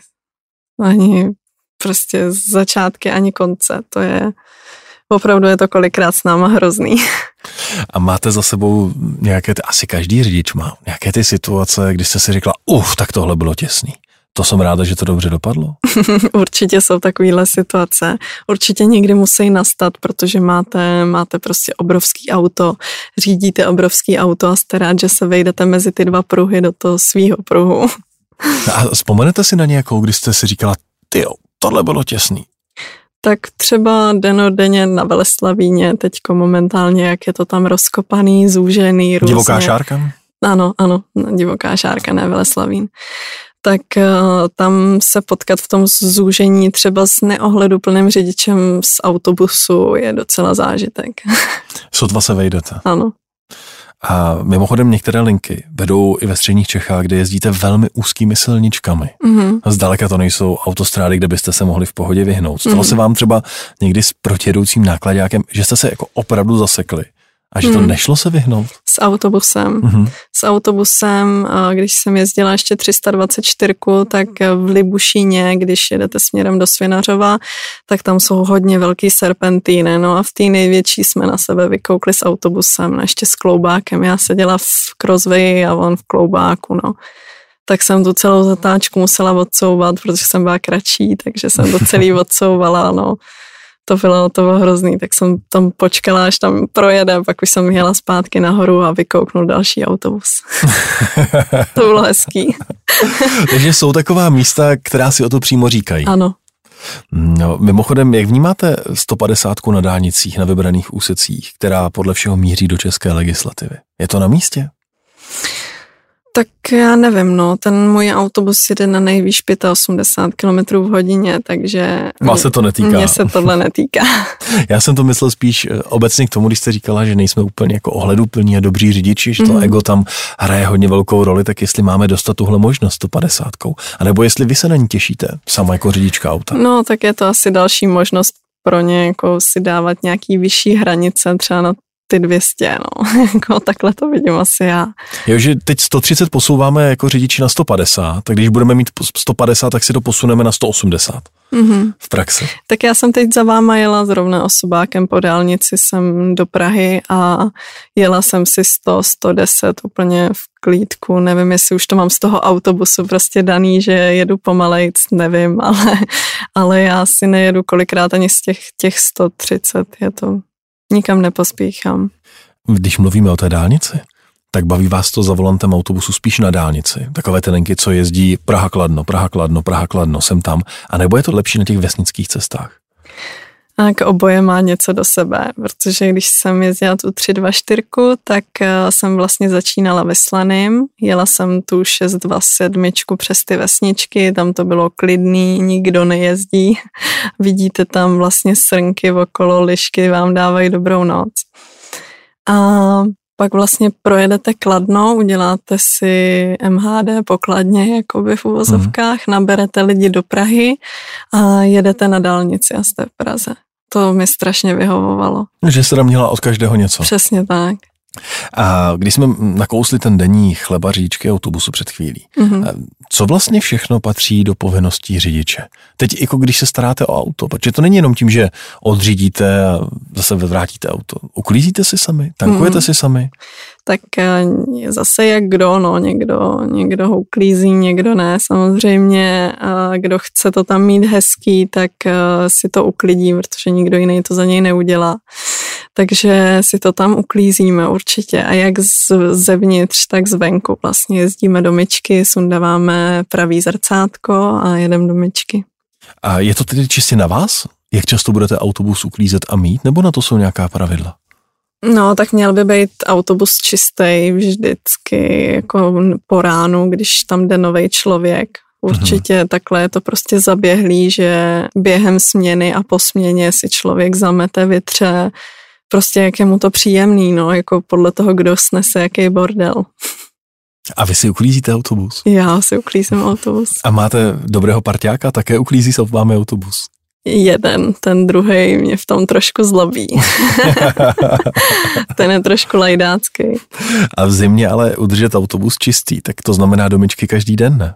Speaker 3: ani prostě začátky ani konce. To je, opravdu je to kolikrát s náma hrozný.
Speaker 2: A máte za sebou nějaké, ty, asi každý řidič má, nějaké ty situace, kdy jste si řekla, uf, tak tohle bylo těsný. To jsem ráda, že to dobře dopadlo. [LAUGHS]
Speaker 3: Určitě jsou takovéhle situace. Určitě někdy musí nastat, protože máte, máte prostě obrovský auto, řídíte obrovský auto a jste rád, že se vejdete mezi ty dva pruhy do toho svýho pruhu.
Speaker 2: A vzpomenete si na nějakou, kdy jste si říkala, ty tohle bylo těsný.
Speaker 3: Tak třeba denodenně na Veleslavíně, teďko momentálně, jak je to tam rozkopaný, zúžený, různě.
Speaker 2: Divoká šárka?
Speaker 3: Ano, ano, divoká šárka, ne Veleslavín tak uh, tam se potkat v tom zúžení třeba s neohleduplným řidičem z autobusu je docela zážitek. [LAUGHS]
Speaker 2: Sotva se vejdete.
Speaker 3: Ano.
Speaker 2: A mimochodem některé linky vedou i ve středních Čechách, kde jezdíte velmi úzkými silničkami. Mm-hmm. Zdaleka to nejsou autostrády, kde byste se mohli v pohodě vyhnout. Stalo mm-hmm. se vám třeba někdy s protijedoucím nákladňákem, že jste se jako opravdu zasekli a že to hmm. nešlo se vyhnout?
Speaker 3: S autobusem. Mm-hmm. S autobusem, když jsem jezdila ještě 324, tak v Libušíně, když jedete směrem do Svinařova, tak tam jsou hodně velký serpentíny. No a v té největší jsme na sebe vykoukli s autobusem, no ještě s kloubákem. Já seděla v Crosby a on v kloubáku, no tak jsem tu celou zatáčku musela odsouvat, protože jsem byla kratší, takže jsem to celý [LAUGHS] odsouvala, no to bylo, to bylo hrozný, tak jsem tam počkala, až tam projede, pak už jsem jela zpátky nahoru a vykouknul další autobus. [LAUGHS] to bylo hezký.
Speaker 2: Takže jsou taková místa, která si o to přímo říkají.
Speaker 3: Ano.
Speaker 2: No, mimochodem, jak vnímáte 150 na dálnicích na vybraných úsecích, která podle všeho míří do české legislativy? Je to na místě?
Speaker 3: Tak já nevím, no, ten můj autobus jede na nejvýš 85 km v hodině, takže...
Speaker 2: Má se to netýká.
Speaker 3: Mně se tohle netýká. [LAUGHS]
Speaker 2: já jsem to myslel spíš eh, obecně k tomu, když jste říkala, že nejsme úplně jako ohleduplní a dobří řidiči, že to mm-hmm. ego tam hraje hodně velkou roli, tak jestli máme dostat tuhle možnost 150 a nebo jestli vy se na ní těšíte, sama jako řidička auta.
Speaker 3: No, tak je to asi další možnost pro ně jako si dávat nějaký vyšší hranice, třeba na ty 200, no. [LAUGHS] jako takhle to vidím asi já.
Speaker 2: Jo, že teď 130 posouváme jako řidiči na 150, tak když budeme mít 150, tak si to posuneme na 180 mm-hmm. v praxi.
Speaker 3: Tak já jsem teď za váma jela zrovna osobákem po dálnici jsem do Prahy a jela jsem si 100, 110 úplně v klídku, nevím, jestli už to mám z toho autobusu prostě daný, že jedu pomalejc, nevím, [LAUGHS] ale, ale já si nejedu kolikrát ani z těch, těch 130, je to Nikam nepospíchám.
Speaker 2: Když mluvíme o té dálnici, tak baví vás to za volantem autobusu spíš na dálnici. Takové ty linky, co jezdí Praha Kladno, Praha Kladno, Praha Kladno, sem tam. A nebo je to lepší na těch vesnických cestách?
Speaker 3: Tak oboje má něco do sebe, protože když jsem jezdila tu 324, tak eh, jsem vlastně začínala ve Slaným, jela jsem tu 627 přes ty vesničky, tam to bylo klidný, nikdo nejezdí, [LAUGHS] vidíte tam vlastně srnky okolo, lišky vám dávají dobrou noc. A pak vlastně projedete Kladno, uděláte si MHD pokladně, jakoby v uvozovkách, hmm. naberete lidi do Prahy a jedete na dálnici a jste v Praze to mi strašně vyhovovalo.
Speaker 2: Že se tam měla od každého něco.
Speaker 3: Přesně tak.
Speaker 2: A když jsme nakousli ten denní chleba říčky autobusu před chvílí, mm-hmm. co vlastně všechno patří do povinností řidiče? Teď jako když se staráte o auto, protože to není jenom tím, že odřídíte a zase vrátíte auto. Uklízíte si sami? Tankujete mm-hmm. si sami?
Speaker 3: Tak eh, zase jak kdo, no, někdo, někdo ho uklízí, někdo ne. Samozřejmě, kdo chce to tam mít hezký, tak eh, si to uklidí, protože nikdo jiný to za něj neudělá takže si to tam uklízíme určitě a jak z, zevnitř, tak zvenku vlastně jezdíme do myčky, sundáváme pravý zrcátko a jedeme do myčky.
Speaker 2: A je to tedy čistě na vás? Jak často budete autobus uklízet a mít, nebo na to jsou nějaká pravidla?
Speaker 3: No, tak měl by být autobus čistý vždycky jako po ránu, když tam jde nový člověk. Určitě mm-hmm. takhle je to prostě zaběhlý, že během směny a po směně si člověk zamete, vytře, prostě jak je mu to příjemný, no, jako podle toho, kdo snese jaký bordel.
Speaker 2: A vy si uklízíte autobus?
Speaker 3: Já si uklízím autobus.
Speaker 2: A máte dobrého parťáka, také uklízí se vámi autobus?
Speaker 3: Jeden, ten druhý mě v tom trošku zlobí. [LAUGHS] ten je trošku lajdácký.
Speaker 2: A v zimě ale udržet autobus čistý, tak to znamená domičky každý den, ne?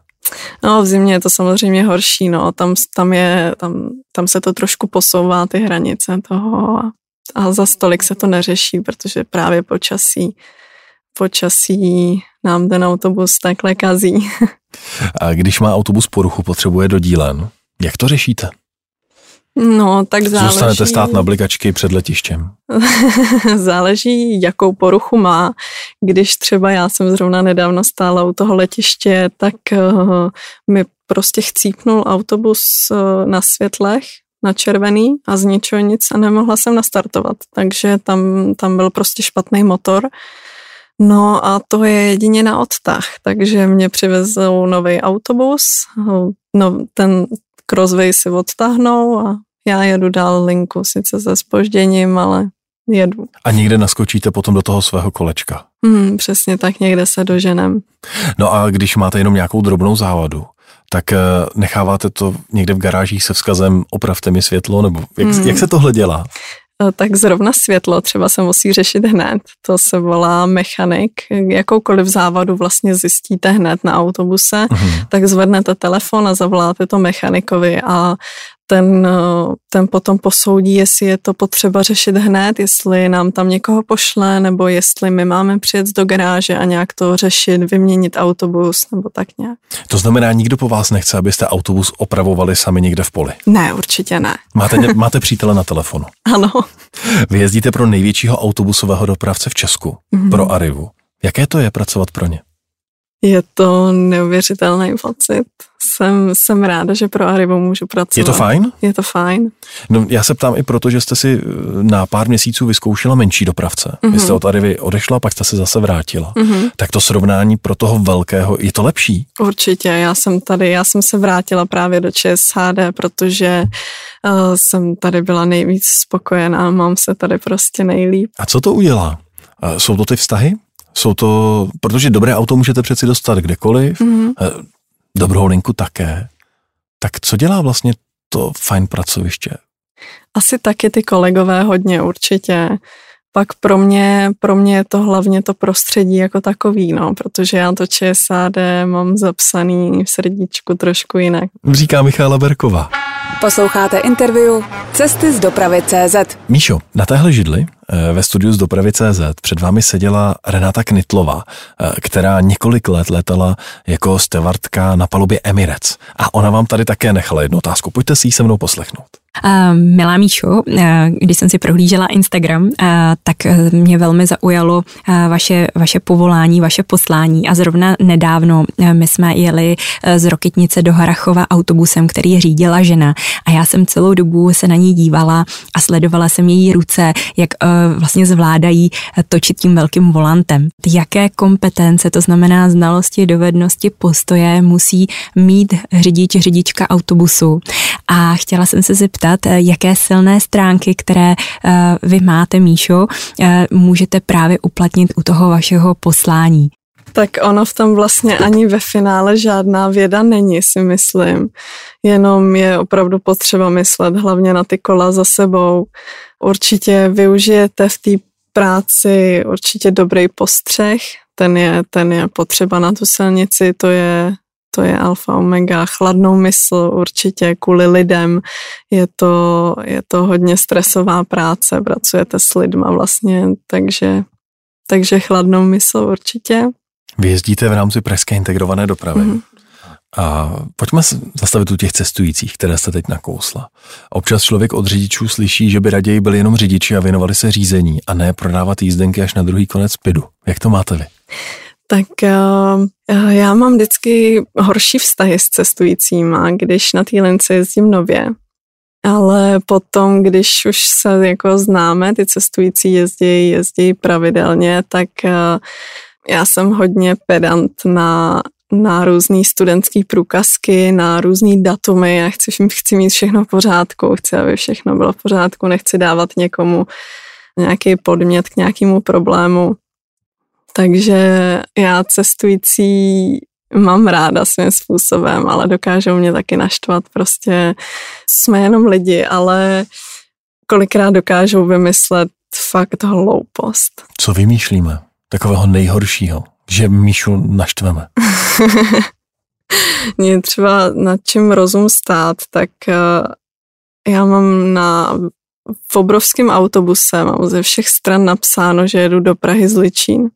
Speaker 3: No, v zimě je to samozřejmě horší, no, tam, tam, je, tam, tam se to trošku posouvá, ty hranice toho a a za stolik se to neřeší, protože právě počasí, počasí nám ten autobus takhle kazí.
Speaker 2: A když má autobus poruchu, potřebuje do dílen, jak to řešíte?
Speaker 3: No, tak záleží.
Speaker 2: Zůstanete stát na blikačky před letištěm. [LAUGHS]
Speaker 3: záleží, jakou poruchu má. Když třeba já jsem zrovna nedávno stála u toho letiště, tak uh, mi prostě chcípnul autobus uh, na světlech na červený a z ničeho nic a nemohla jsem nastartovat, takže tam, tam byl prostě špatný motor. No a to je jedině na odtah, takže mě přivezou nový autobus, no, ten Crossway si odtahnou a já jedu dál linku, sice se spožděním, ale jedu.
Speaker 2: A někde naskočíte potom do toho svého kolečka.
Speaker 3: Hmm, přesně tak, někde se doženem.
Speaker 2: No a když máte jenom nějakou drobnou závadu, tak eh, necháváte to někde v garážích se vzkazem opravte mi světlo, nebo jak, hmm. jak se tohle dělá?
Speaker 3: Eh, tak zrovna světlo třeba se musí řešit hned. To se volá mechanik. Jakoukoliv závadu vlastně zjistíte hned na autobuse, mm-hmm. tak zvednete telefon a zavoláte to mechanikovi a ten, eh, ten potom posoudí, jestli je to potřeba řešit hned, jestli nám tam někoho pošle, nebo jestli my máme přijet do garáže a nějak to řešit, vyměnit autobus, nebo tak nějak.
Speaker 2: To znamená, nikdo po vás nechce, abyste autobus opravovali sami někde v poli?
Speaker 3: Ne, určitě ne.
Speaker 2: Máte, [LAUGHS] máte přítele na telefonu?
Speaker 3: Ano.
Speaker 2: Vy jezdíte pro největšího autobusového dopravce v Česku, mm-hmm. pro Arivu. Jaké to je pracovat pro ně?
Speaker 3: Je to neuvěřitelný pocit. Jsem, jsem ráda, že pro Arivu můžu pracovat.
Speaker 2: Je to fajn?
Speaker 3: Je to fajn.
Speaker 2: No, já se ptám i proto, že jste si eh, na pár měsíců vyzkoušela menší dopravce. Mm-hmm. Vy mhm. jste od Arivy odešla, pak jste se zase vrátila. Mm-hmm. Tak to srovnání pro toho velkého, je to lepší?
Speaker 3: Určitě, já jsem tady, já jsem se vrátila právě do ČSHD, protože uh, jsem tady byla nejvíc spokojená, mám se tady prostě nejlíp.
Speaker 2: A co to udělá? Uh, jsou to ty vztahy? Jsou to, protože dobré auto můžete přeci dostat kdekoliv, mm-hmm. dobrou linku také. Tak co dělá vlastně to fajn pracoviště?
Speaker 3: Asi taky ty kolegové hodně určitě. Pak pro mě, pro mě je to hlavně to prostředí jako takový, no, protože já to ČSAD mám zapsaný v srdíčku trošku jinak.
Speaker 2: Říká Michála Berková.
Speaker 1: Posloucháte interview Cesty z dopravy CZ.
Speaker 2: Míšo, na téhle židli ve studiu z dopravy CZ před vámi seděla Renata Knitlová, eh, která několik let letala jako stevardka na palubě Emirates. A ona vám tady také nechala jednu otázku. Pojďte si ji se mnou poslechnout.
Speaker 4: Milá Míšo, když jsem si prohlížela Instagram, tak mě velmi zaujalo vaše, vaše povolání, vaše poslání a zrovna nedávno my jsme jeli z Roketnice do Harachova autobusem, který řídila žena a já jsem celou dobu se na ní dívala a sledovala jsem její ruce, jak vlastně zvládají točit tím velkým volantem. Jaké kompetence, to znamená znalosti, dovednosti, postoje musí mít řidič, řidička autobusu. A chtěla jsem se zeptat, zeptat, eh, jaké silné stránky, které eh, vy máte, Míšo, eh, můžete právě uplatnit u toho vašeho poslání.
Speaker 3: Tak ono v tom vlastně ani ve finále žádná věda není, si myslím. Jenom je opravdu potřeba myslet hlavně na ty kola za sebou. Určitě využijete v té práci určitě dobrý postřeh, ten je, ten je potřeba na tu silnici, to je to je alfa omega, chladnou mysl určitě kvůli lidem, je to, je to hodně stresová práce, pracujete s lidma vlastně, takže, takže chladnou mysl určitě.
Speaker 2: Vy jezdíte v rámci Pražské integrované dopravy. Mm-hmm. A pojďme se zastavit u těch cestujících, které jste teď nakousla. Občas člověk od řidičů slyší, že by raději byli jenom řidiči a věnovali se řízení a ne prodávat jízdenky až na druhý konec pidu. Jak to máte vy?
Speaker 3: Tak uh, já mám vždycky horší vztahy s cestujícíma, když na té lince jezdím nově. Ale potom, když už se jako známe, ty cestující jezdí, jezdí pravidelně, tak uh, já jsem hodně pedant na, na různé studentské průkazky, na různé datumy. Já chci, chci mít všechno v pořádku, chci, aby všechno bylo v pořádku, nechci dávat někomu nějaký podmět k nějakému problému. Takže já cestující mám ráda svým způsobem, ale dokážou mě taky naštvat. Prostě jsme jenom lidi, ale kolikrát dokážou vymyslet fakt hloupost.
Speaker 2: Co vymýšlíme? Takového nejhoršího, že Míšu naštveme. [LAUGHS]
Speaker 3: Mě třeba nad čím rozum stát, tak eh, já mám na v obrovském autobuse, mám ze všech stran napsáno, že jedu do Prahy z Ličín.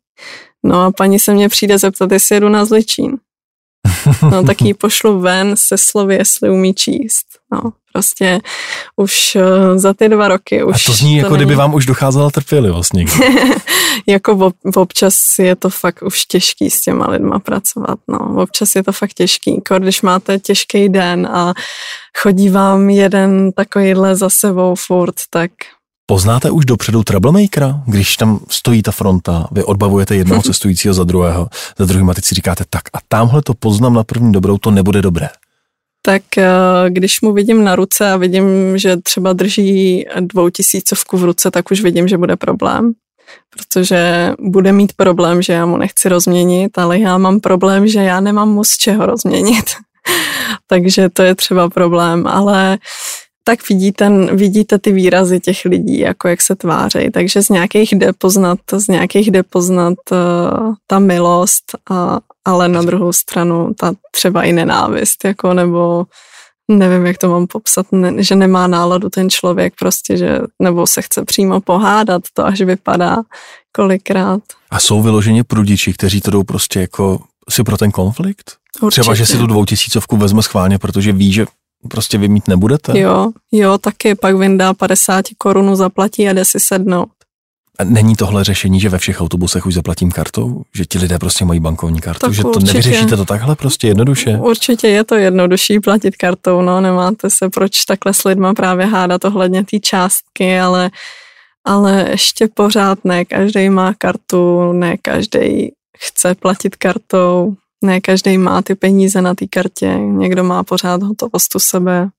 Speaker 3: No a paní se mě přijde zeptat, jestli jedu na Zličín. [LAUGHS] No tak ji pošlu ven se slovy, jestli umí číst. No, Prostě už uh, za ty dva roky už...
Speaker 2: A to zní, to jako není... kdyby vám už docházela trpělivost někdy. [LAUGHS]
Speaker 3: jako občas je to fakt už těžký s těma lidma pracovat, no. Občas je to fakt těžký. Když máte těžký den a chodí vám jeden takovýhle za sebou furt, tak
Speaker 2: Poznáte už dopředu troublemakera, když tam stojí ta fronta, vy odbavujete jednoho [LAUGHS] cestujícího za druhého, za druhým a teď si říkáte tak a tamhle to poznám na první dobrou, to nebude dobré.
Speaker 3: Tak eh, když mu vidím na ruce a vidím, že třeba drží dvoutisícovku v ruce, tak už vidím, že bude problém. Protože bude mít problém, že já mu nechci rozměnit, ale já mám problém, že já nemám moc čeho rozměnit. [LAUGHS] Takže to je třeba problém, ale uh, tak vidíte, vidíte ty výrazy těch lidí, jako jak se tvářejí. Takže z nějakých jde poznat, z nějakých jde poznat uh, ta milost, a, ale na druhou stranu ta třeba i nenávist, jako nebo nevím, jak to mám popsat, ne, že nemá náladu ten člověk prostě, že nebo se chce přímo pohádat, to až vypadá kolikrát.
Speaker 2: A jsou vyloženě prudiči, kteří to jdou prostě jako si pro ten konflikt? Určitě. Třeba, že si tu dvoutisícovku vezme schválně, protože ví, že prostě vy mít nebudete?
Speaker 3: Jo, jo, taky pak vyndá 50 korunu, zaplatí a jde si sednout.
Speaker 2: A není tohle řešení, že ve všech autobusech už zaplatím kartou? Že ti lidé prostě mají bankovní kartu? Tak že to určitě. nevyřešíte to takhle prostě jednoduše?
Speaker 3: Určitě je to jednodušší platit kartou, no nemáte se proč takhle s lidma právě hádat ohledně té částky, ale, ale ještě pořád ne každý má kartu, ne každý chce platit kartou, ne každý má ty peníze na té kartě, někdo má pořád hotovost u sebe.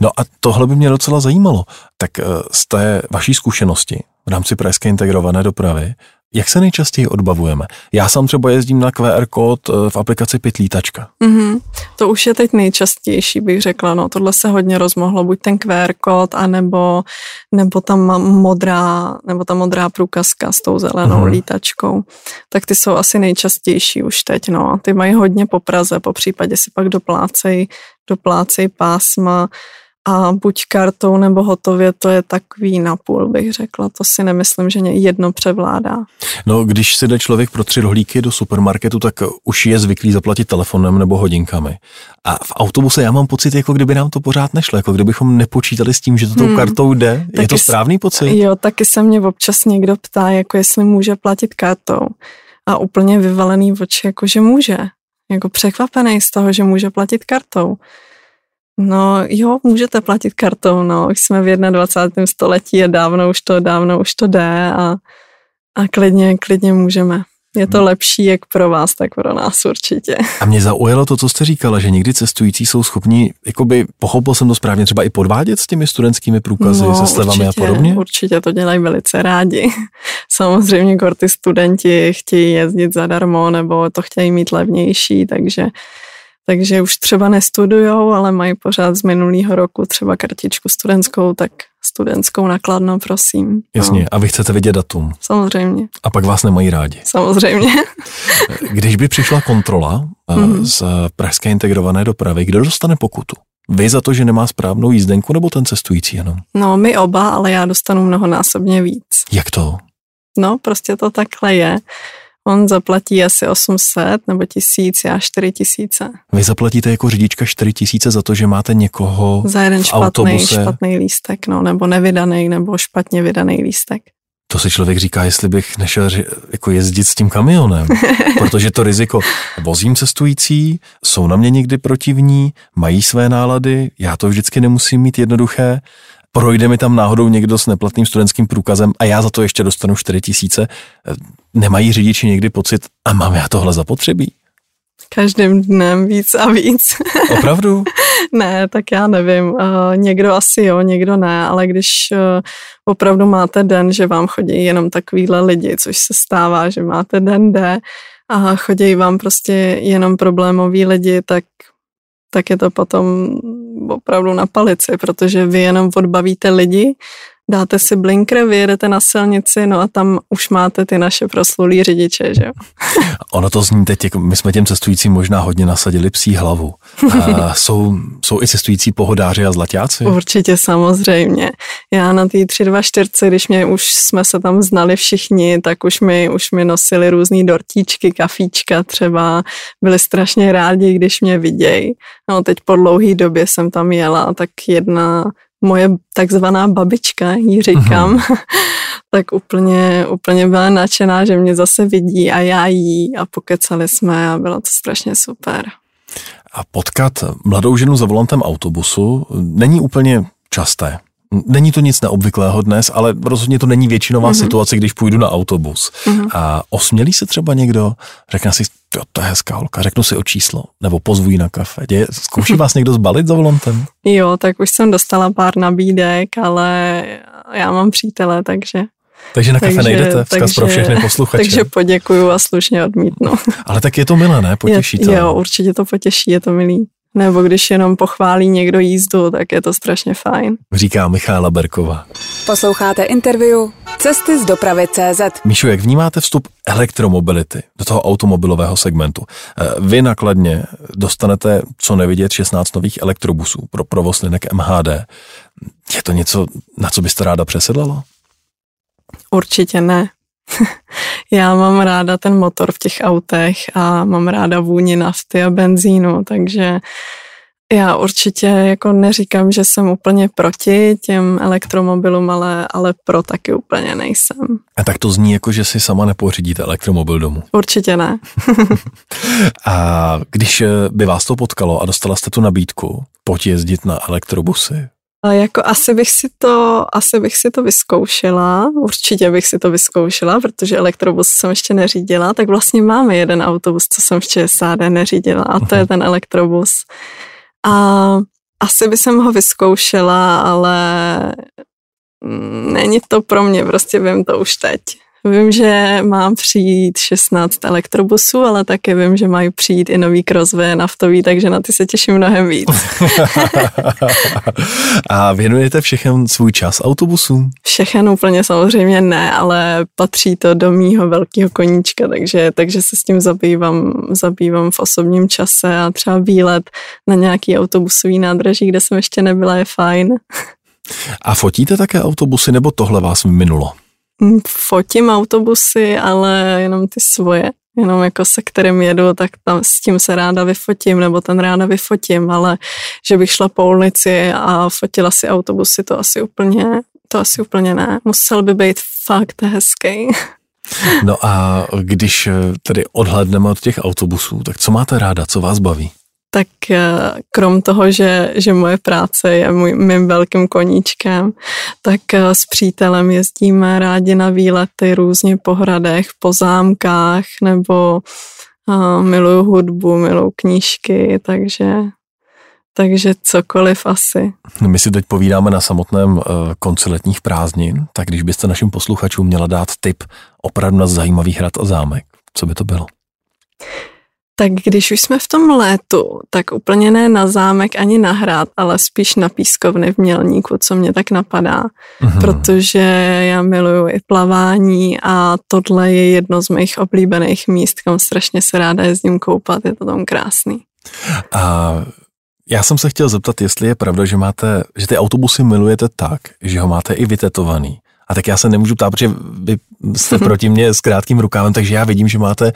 Speaker 2: No a tohle by mě docela zajímalo. Tak eh, z té vaší zkušenosti v rámci pražské integrované dopravy, jak se nejčastěji odbavujeme? Já sám třeba jezdím na QR kód eh, v aplikaci Pitlítačka.
Speaker 3: Mm-hmm. To už je teď nejčastější, bych řekla. No, tohle se hodně rozmohlo, buď ten QR kód, anebo, nebo tam modrá, nebo ta modrá průkazka s tou zelenou mm-hmm. lítačkou. Tak ty jsou asi nejčastější už teď. No. Ty mají hodně po Praze, po případě si pak doplácej, doplácej pásma a buď kartou nebo hotově, to je takový napůl, bych řekla. To si nemyslím, že jedno převládá.
Speaker 2: No, když si jde člověk pro tři rohlíky do supermarketu, tak už je zvyklý zaplatit telefonem nebo hodinkami. A v autobuse já mám pocit, jako kdyby nám to pořád nešlo, jako kdybychom nepočítali s tím, že to tou hmm. kartou jde. Taky je to správný pocit?
Speaker 3: Jo, taky se mě občas někdo ptá, jako jestli může platit kartou. A úplně vyvalený oči, jako že může. Jako překvapený z toho, že může platit kartou. No jo, můžete platit kartou, no, jsme v 21. století a dávno už to, dávno už to jde a, a klidně, klidně můžeme. Je to hmm. lepší jak pro vás, tak pro nás určitě.
Speaker 2: A mě zaujalo to, co jste říkala, že někdy cestující jsou schopni, jakoby pochopil jsem to správně, třeba i podvádět s těmi studentskými průkazy, no, se slevami určitě, a podobně?
Speaker 3: Určitě to dělají velice rádi. [LAUGHS] Samozřejmě, když ty studenti chtějí jezdit zadarmo nebo to chtějí mít levnější, takže takže už třeba nestudujou, ale mají pořád z minulého roku třeba kartičku studentskou, tak studentskou nakladno, prosím.
Speaker 2: Jasně, no. a vy chcete vidět datum.
Speaker 3: Samozřejmě.
Speaker 2: A pak vás nemají rádi.
Speaker 3: Samozřejmě. [LAUGHS]
Speaker 2: Když by přišla kontrola mm-hmm. z pražské integrované dopravy, kdo dostane pokutu? Vy za to, že nemá správnou jízdenku, nebo ten cestující jenom?
Speaker 3: No, my oba, ale já dostanu mnohonásobně víc.
Speaker 2: Jak to?
Speaker 3: No, prostě to takhle je. On zaplatí asi 800 nebo 1000, já 4000.
Speaker 2: Vy zaplatíte jako řidička 4000 za to, že máte někoho
Speaker 3: Za jeden
Speaker 2: v
Speaker 3: špatný,
Speaker 2: autobuse.
Speaker 3: špatný lístek, no, nebo nevydaný, nebo špatně vydaný lístek.
Speaker 2: To si člověk říká, jestli bych nešel jako jezdit s tím kamionem, [LAUGHS] protože to riziko, vozím cestující, jsou na mě někdy protivní, mají své nálady, já to vždycky nemusím mít jednoduché, projde mi tam náhodou někdo s neplatným studentským průkazem a já za to ještě dostanu 4 tisíce, nemají řidiči někdy pocit, a mám já tohle zapotřebí?
Speaker 3: Každým dnem víc a víc. [LAUGHS]
Speaker 2: Opravdu?
Speaker 3: ne, tak já nevím. Uh, někdo asi jo, někdo ne, ale když uh, opravdu máte den, že vám chodí jenom takovýhle lidi, což se stává, že máte den D a chodí vám prostě jenom problémoví lidi, tak tak je to potom opravdu na palici, protože vy jenom odbavíte lidi dáte si blinker, vyjedete na silnici, no a tam už máte ty naše proslulý řidiče, že jo. [LAUGHS]
Speaker 2: Ono to zní teď, jako my jsme těm cestujícím možná hodně nasadili psí hlavu. A [LAUGHS] jsou, jsou i cestující pohodáři a zlatáci?
Speaker 3: Určitě samozřejmě. Já na té 324, když mě už jsme se tam znali všichni, tak už mi, už mi nosili různý dortíčky, kafíčka třeba. Byli strašně rádi, když mě vidějí. No teď po dlouhé době jsem tam jela, tak jedna moje takzvaná babička, jí říkám, uh-huh. [LAUGHS] tak úplně, úplně byla nadšená, že mě zase vidí a já jí a pokecali jsme a bylo to strašně super.
Speaker 2: A potkat mladou ženu za volantem autobusu není úplně časté. Není to nic neobvyklého dnes, ale rozhodně to není většinová mm-hmm. situace, když půjdu na autobus. Mm-hmm. A osmělí se třeba někdo, řekne si, jo, to je hezká holka, řeknu si o číslo, nebo pozvu na kafe. Děje, zkouší [LAUGHS] vás někdo zbalit za volantem?
Speaker 3: Jo, tak už jsem dostala pár nabídek, ale já mám přítele, takže
Speaker 2: takže na kafe takže, nejdete, vzkaz takže, pro všechny posluchače.
Speaker 3: Takže poděkuju a slušně odmítnu. [LAUGHS]
Speaker 2: Ale tak je to milé, ne? Potěší
Speaker 3: to. Jo, určitě to potěší, je to milý. Nebo když jenom pochválí někdo jízdu, tak je to strašně fajn.
Speaker 2: Říká Michála Berková.
Speaker 1: Posloucháte interview Cesty z dopravy CZ.
Speaker 2: Míšu, jak vnímáte vstup elektromobility do toho automobilového segmentu? Eh, vy nakladně dostanete co nevidět 16 nových elektrobusů pro provoz linek MHD. Je to něco, na co byste ráda přesedlala?
Speaker 3: Určitě ne. [LAUGHS] Já mám ráda ten motor v těch autech a mám ráda vůni nafty a benzínu, takže já určitě jako neříkám, že jsem úplně proti těm elektromobilům, ale, ale pro taky úplně nejsem.
Speaker 2: A tak to zní jako, že si sama nepořídíte elektromobil domů.
Speaker 3: Určitě ne. [LAUGHS]
Speaker 2: a když by vás to potkalo a dostala jste tu nabídku, pojď jezdit na elektrobusy,
Speaker 3: jako asi bych si to, asi bych si to vyzkoušela, určitě bych si to vyzkoušela, protože elektrobus jsem ještě neřídila, tak vlastně máme jeden autobus, co jsem v ČSAD neřídila a to je ten elektrobus. A asi by jsem ho vyzkoušela, ale není to pro mě, prostě vím to už teď. Vím, že mám přijít 16 elektrobusů, ale také vím, že mají přijít i nový krozve naftový, takže na ty se těším mnohem víc. [LAUGHS]
Speaker 2: A věnujete všechen svůj čas autobusům?
Speaker 3: Všechen úplně samozřejmě ne, ale patří to do mýho velkého koníčka, takže, takže se s tím zabývám, zabývám v osobním čase a třeba výlet na nějaký autobusový nádraží, kde jsem ještě nebyla, je fajn.
Speaker 2: A fotíte také autobusy, nebo tohle vás minulo?
Speaker 3: Hm, fotím autobusy, ale jenom ty svoje. Jenom jako se kterým jedu, tak tam s tím se ráda vyfotím, nebo ten ráda vyfotím, ale že bych šla po ulici a fotila si autobusy, to asi úplně, to asi úplně ne. Musel by být fakt hezký.
Speaker 2: No a když tedy odhledneme od těch autobusů, tak co máte ráda, co vás baví?
Speaker 3: Tak eh, krom toho, že, že moje práce je můj, mým velkým koníčkem, tak eh, s přítelem jezdíme rádi na výlety různě po hradech, po zámkách, nebo uh, miluju hudbu, miluju knížky, takže takže cokoliv asi.
Speaker 2: My si teď povídáme na samotném konci letních prázdnin, tak když byste našim posluchačům měla dát tip opravdu na zajímavý hrad a zámek, co by to bylo?
Speaker 3: Tak když už jsme v tom létu, tak úplně ne na zámek ani na hrad, ale spíš na pískovny v Mělníku, co mě tak napadá, mm-hmm. protože já miluju i plavání a tohle je jedno z mých oblíbených míst, kam strašně se ráda jezdím koupat, je to tam krásný.
Speaker 2: A já jsem se chtěl zeptat, jestli je pravda, že máte, že ty autobusy milujete tak, že ho máte i vytetovaný. A tak já se nemůžu ptát, protože vy jste [LAUGHS] proti mně s krátkým rukávem, takže já vidím, že máte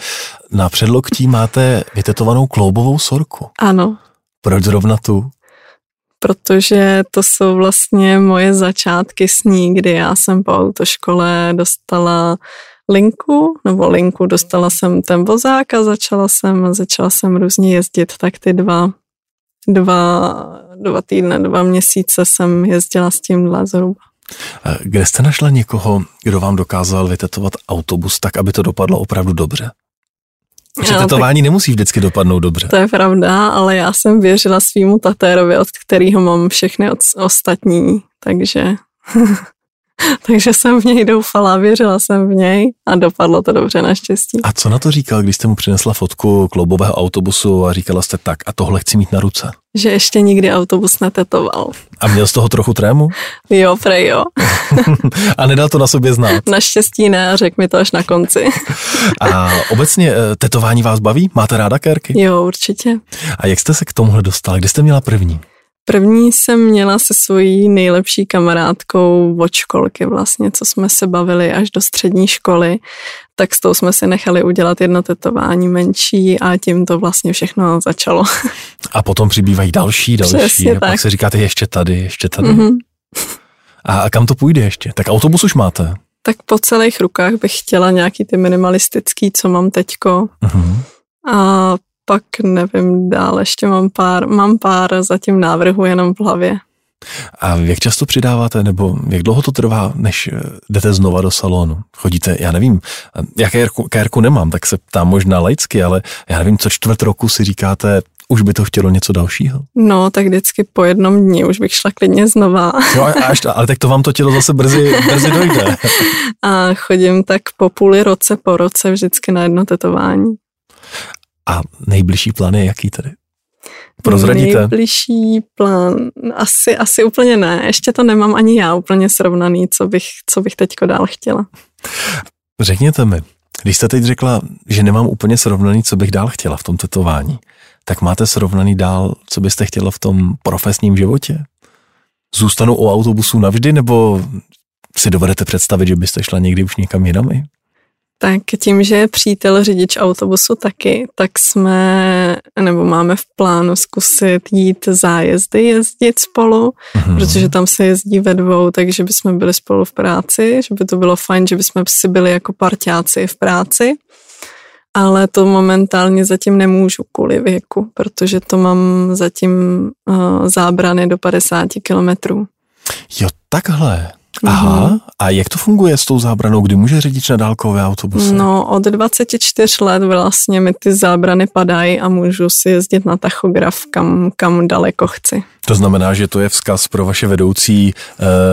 Speaker 2: na předloktí máte vytetovanou kloubovou sorku.
Speaker 3: Ano.
Speaker 2: Proč zrovna tu?
Speaker 3: Protože to jsou vlastně moje začátky s ní, kdy já jsem po autoškole dostala linku, nebo linku, dostala jsem ten vozák a začala jsem, začala jsem různě jezdit, tak ty dva, dva, dva týdny, dva měsíce jsem jezdila s tímhle zhruba.
Speaker 2: Kde jste našla někoho, kdo vám dokázal vytetovat autobus tak, aby to dopadlo opravdu dobře? Protože no, tetování nemusí vždycky dopadnout dobře.
Speaker 3: To je pravda, ale já jsem věřila svýmu tatérovi, od kterého mám všechny od, ostatní, takže... [LAUGHS] [LAUGHS] Takže jsem v něj doufala, věřila jsem v něj a dopadlo to dobře naštěstí.
Speaker 2: A co na to říkal, když jste mu přinesla fotku kloubového autobusu a říkala jste tak a tohle chci mít na ruce?
Speaker 3: Že ještě nikdy autobus netetoval.
Speaker 2: A měl z toho trochu trému? [LAUGHS]
Speaker 3: Jo, prej jo. [LAUGHS]
Speaker 2: a nedal to na sobě znát?
Speaker 3: Naštěstí ne řekl mi to až na konci.
Speaker 2: a obecně eh, tetování vás baví? Máte ráda kérky?
Speaker 3: Jo, určitě.
Speaker 2: A jak jste se k tomuhle dostala? Kde jste měla první?
Speaker 3: První jsem měla se svojí nejlepší kamarádkou od školky vlastně, co jsme se bavili až do střední školy, tak s tou jsme si nechali udělat jedno tetování menší a tím to vlastně všechno začalo.
Speaker 2: A potom přibývají další, další Přesně a tak. pak se říkáte ještě tady, ještě tady. Mm-hmm. A kam to půjde ještě? Tak autobus už máte?
Speaker 3: Tak po celých rukách bych chtěla nějaký ty minimalistický, co mám teďko. Mm-hmm. A pak nevím dál, ještě mám pár, mám pár zatím návrhů jenom v hlavě.
Speaker 2: A jak často přidáváte, nebo jak dlouho to trvá, než eh, jdete znova do salonu? Chodíte, já nevím, já kérku, kérku nemám, tak se ptám možná laicky, ale já nevím, co čtvrt roku si říkáte, už by to chtělo něco dalšího?
Speaker 3: No, tak vždycky po jednom dni už bych šla klidně znova.
Speaker 2: No, až, ale tak to vám to tělo zase brzy, brzy dojde.
Speaker 3: A chodím tak po půli roce, po roce vždycky na jedno tetování.
Speaker 2: A nejbližší plán je jaký tedy? Prozradíte?
Speaker 3: Nejbližší plán, asi, asi úplně ne. Ještě to nemám ani já úplně srovnaný, co bych, co bych teďko dál chtěla.
Speaker 2: Řekněte mi, když jste teď řekla, že nemám úplně srovnaný, co bych dál chtěla v tom tetování, tak máte srovnaný dál, co byste chtěla v tom profesním životě? Zůstanu u autobusu navždy, nebo si dovedete představit, že byste šla někdy už někam jinam?
Speaker 3: Tak tím, že je přítel řidič autobusu taky, tak jsme, nebo máme v plánu zkusit jít zájezdy, jezdit spolu, mm-hmm. protože tam se jezdí ve dvou, takže bychom byli spolu v práci, že by to bylo fajn, že bychom si byli jako parťáci v práci, ale to momentálně zatím nemůžu kvůli věku, protože to mám zatím uh, zábrany do 50 kilometrů.
Speaker 2: Jo, takhle. Aha, mm-hmm. a jak to funguje s tou zábranou, kdy může řidič na dálkové autobusy?
Speaker 3: No, od 24 let vlastně mi ty zábrany padají a můžu si jezdit na tachograf, kam, kam daleko chci.
Speaker 2: To znamená, že to je vzkaz pro vaše vedoucí,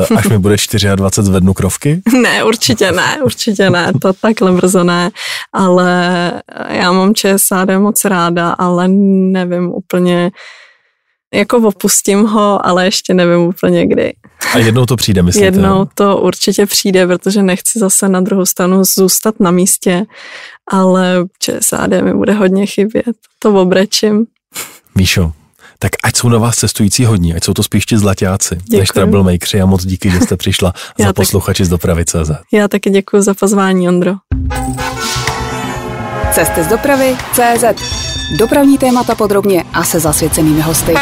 Speaker 2: uh, až mi bude 24 zvednu krovky? [LAUGHS]
Speaker 3: ne, určitě ne, určitě ne, to takhle brzo ne, ale já mám ČSAD moc ráda, ale nevím úplně, jako opustím ho, ale ještě nevím úplně kdy.
Speaker 2: A jednou to přijde, myslíte?
Speaker 3: Jednou to určitě přijde, protože nechci zase na druhou stranu zůstat na místě, ale ČSAD mi bude hodně chybět, to obrečím.
Speaker 2: Míšo, tak ať jsou na vás cestující hodní, ať jsou to spíš ti zlaťáci, děkuji. než troublemakeři a moc díky, že jste přišla [LAUGHS] za posluchači z dopravy CZ.
Speaker 3: Já taky děkuji za pozvání, Ondro.
Speaker 1: Cesty z dopravy CZ. Dopravní témata podrobně a se zasvěcenými hosty.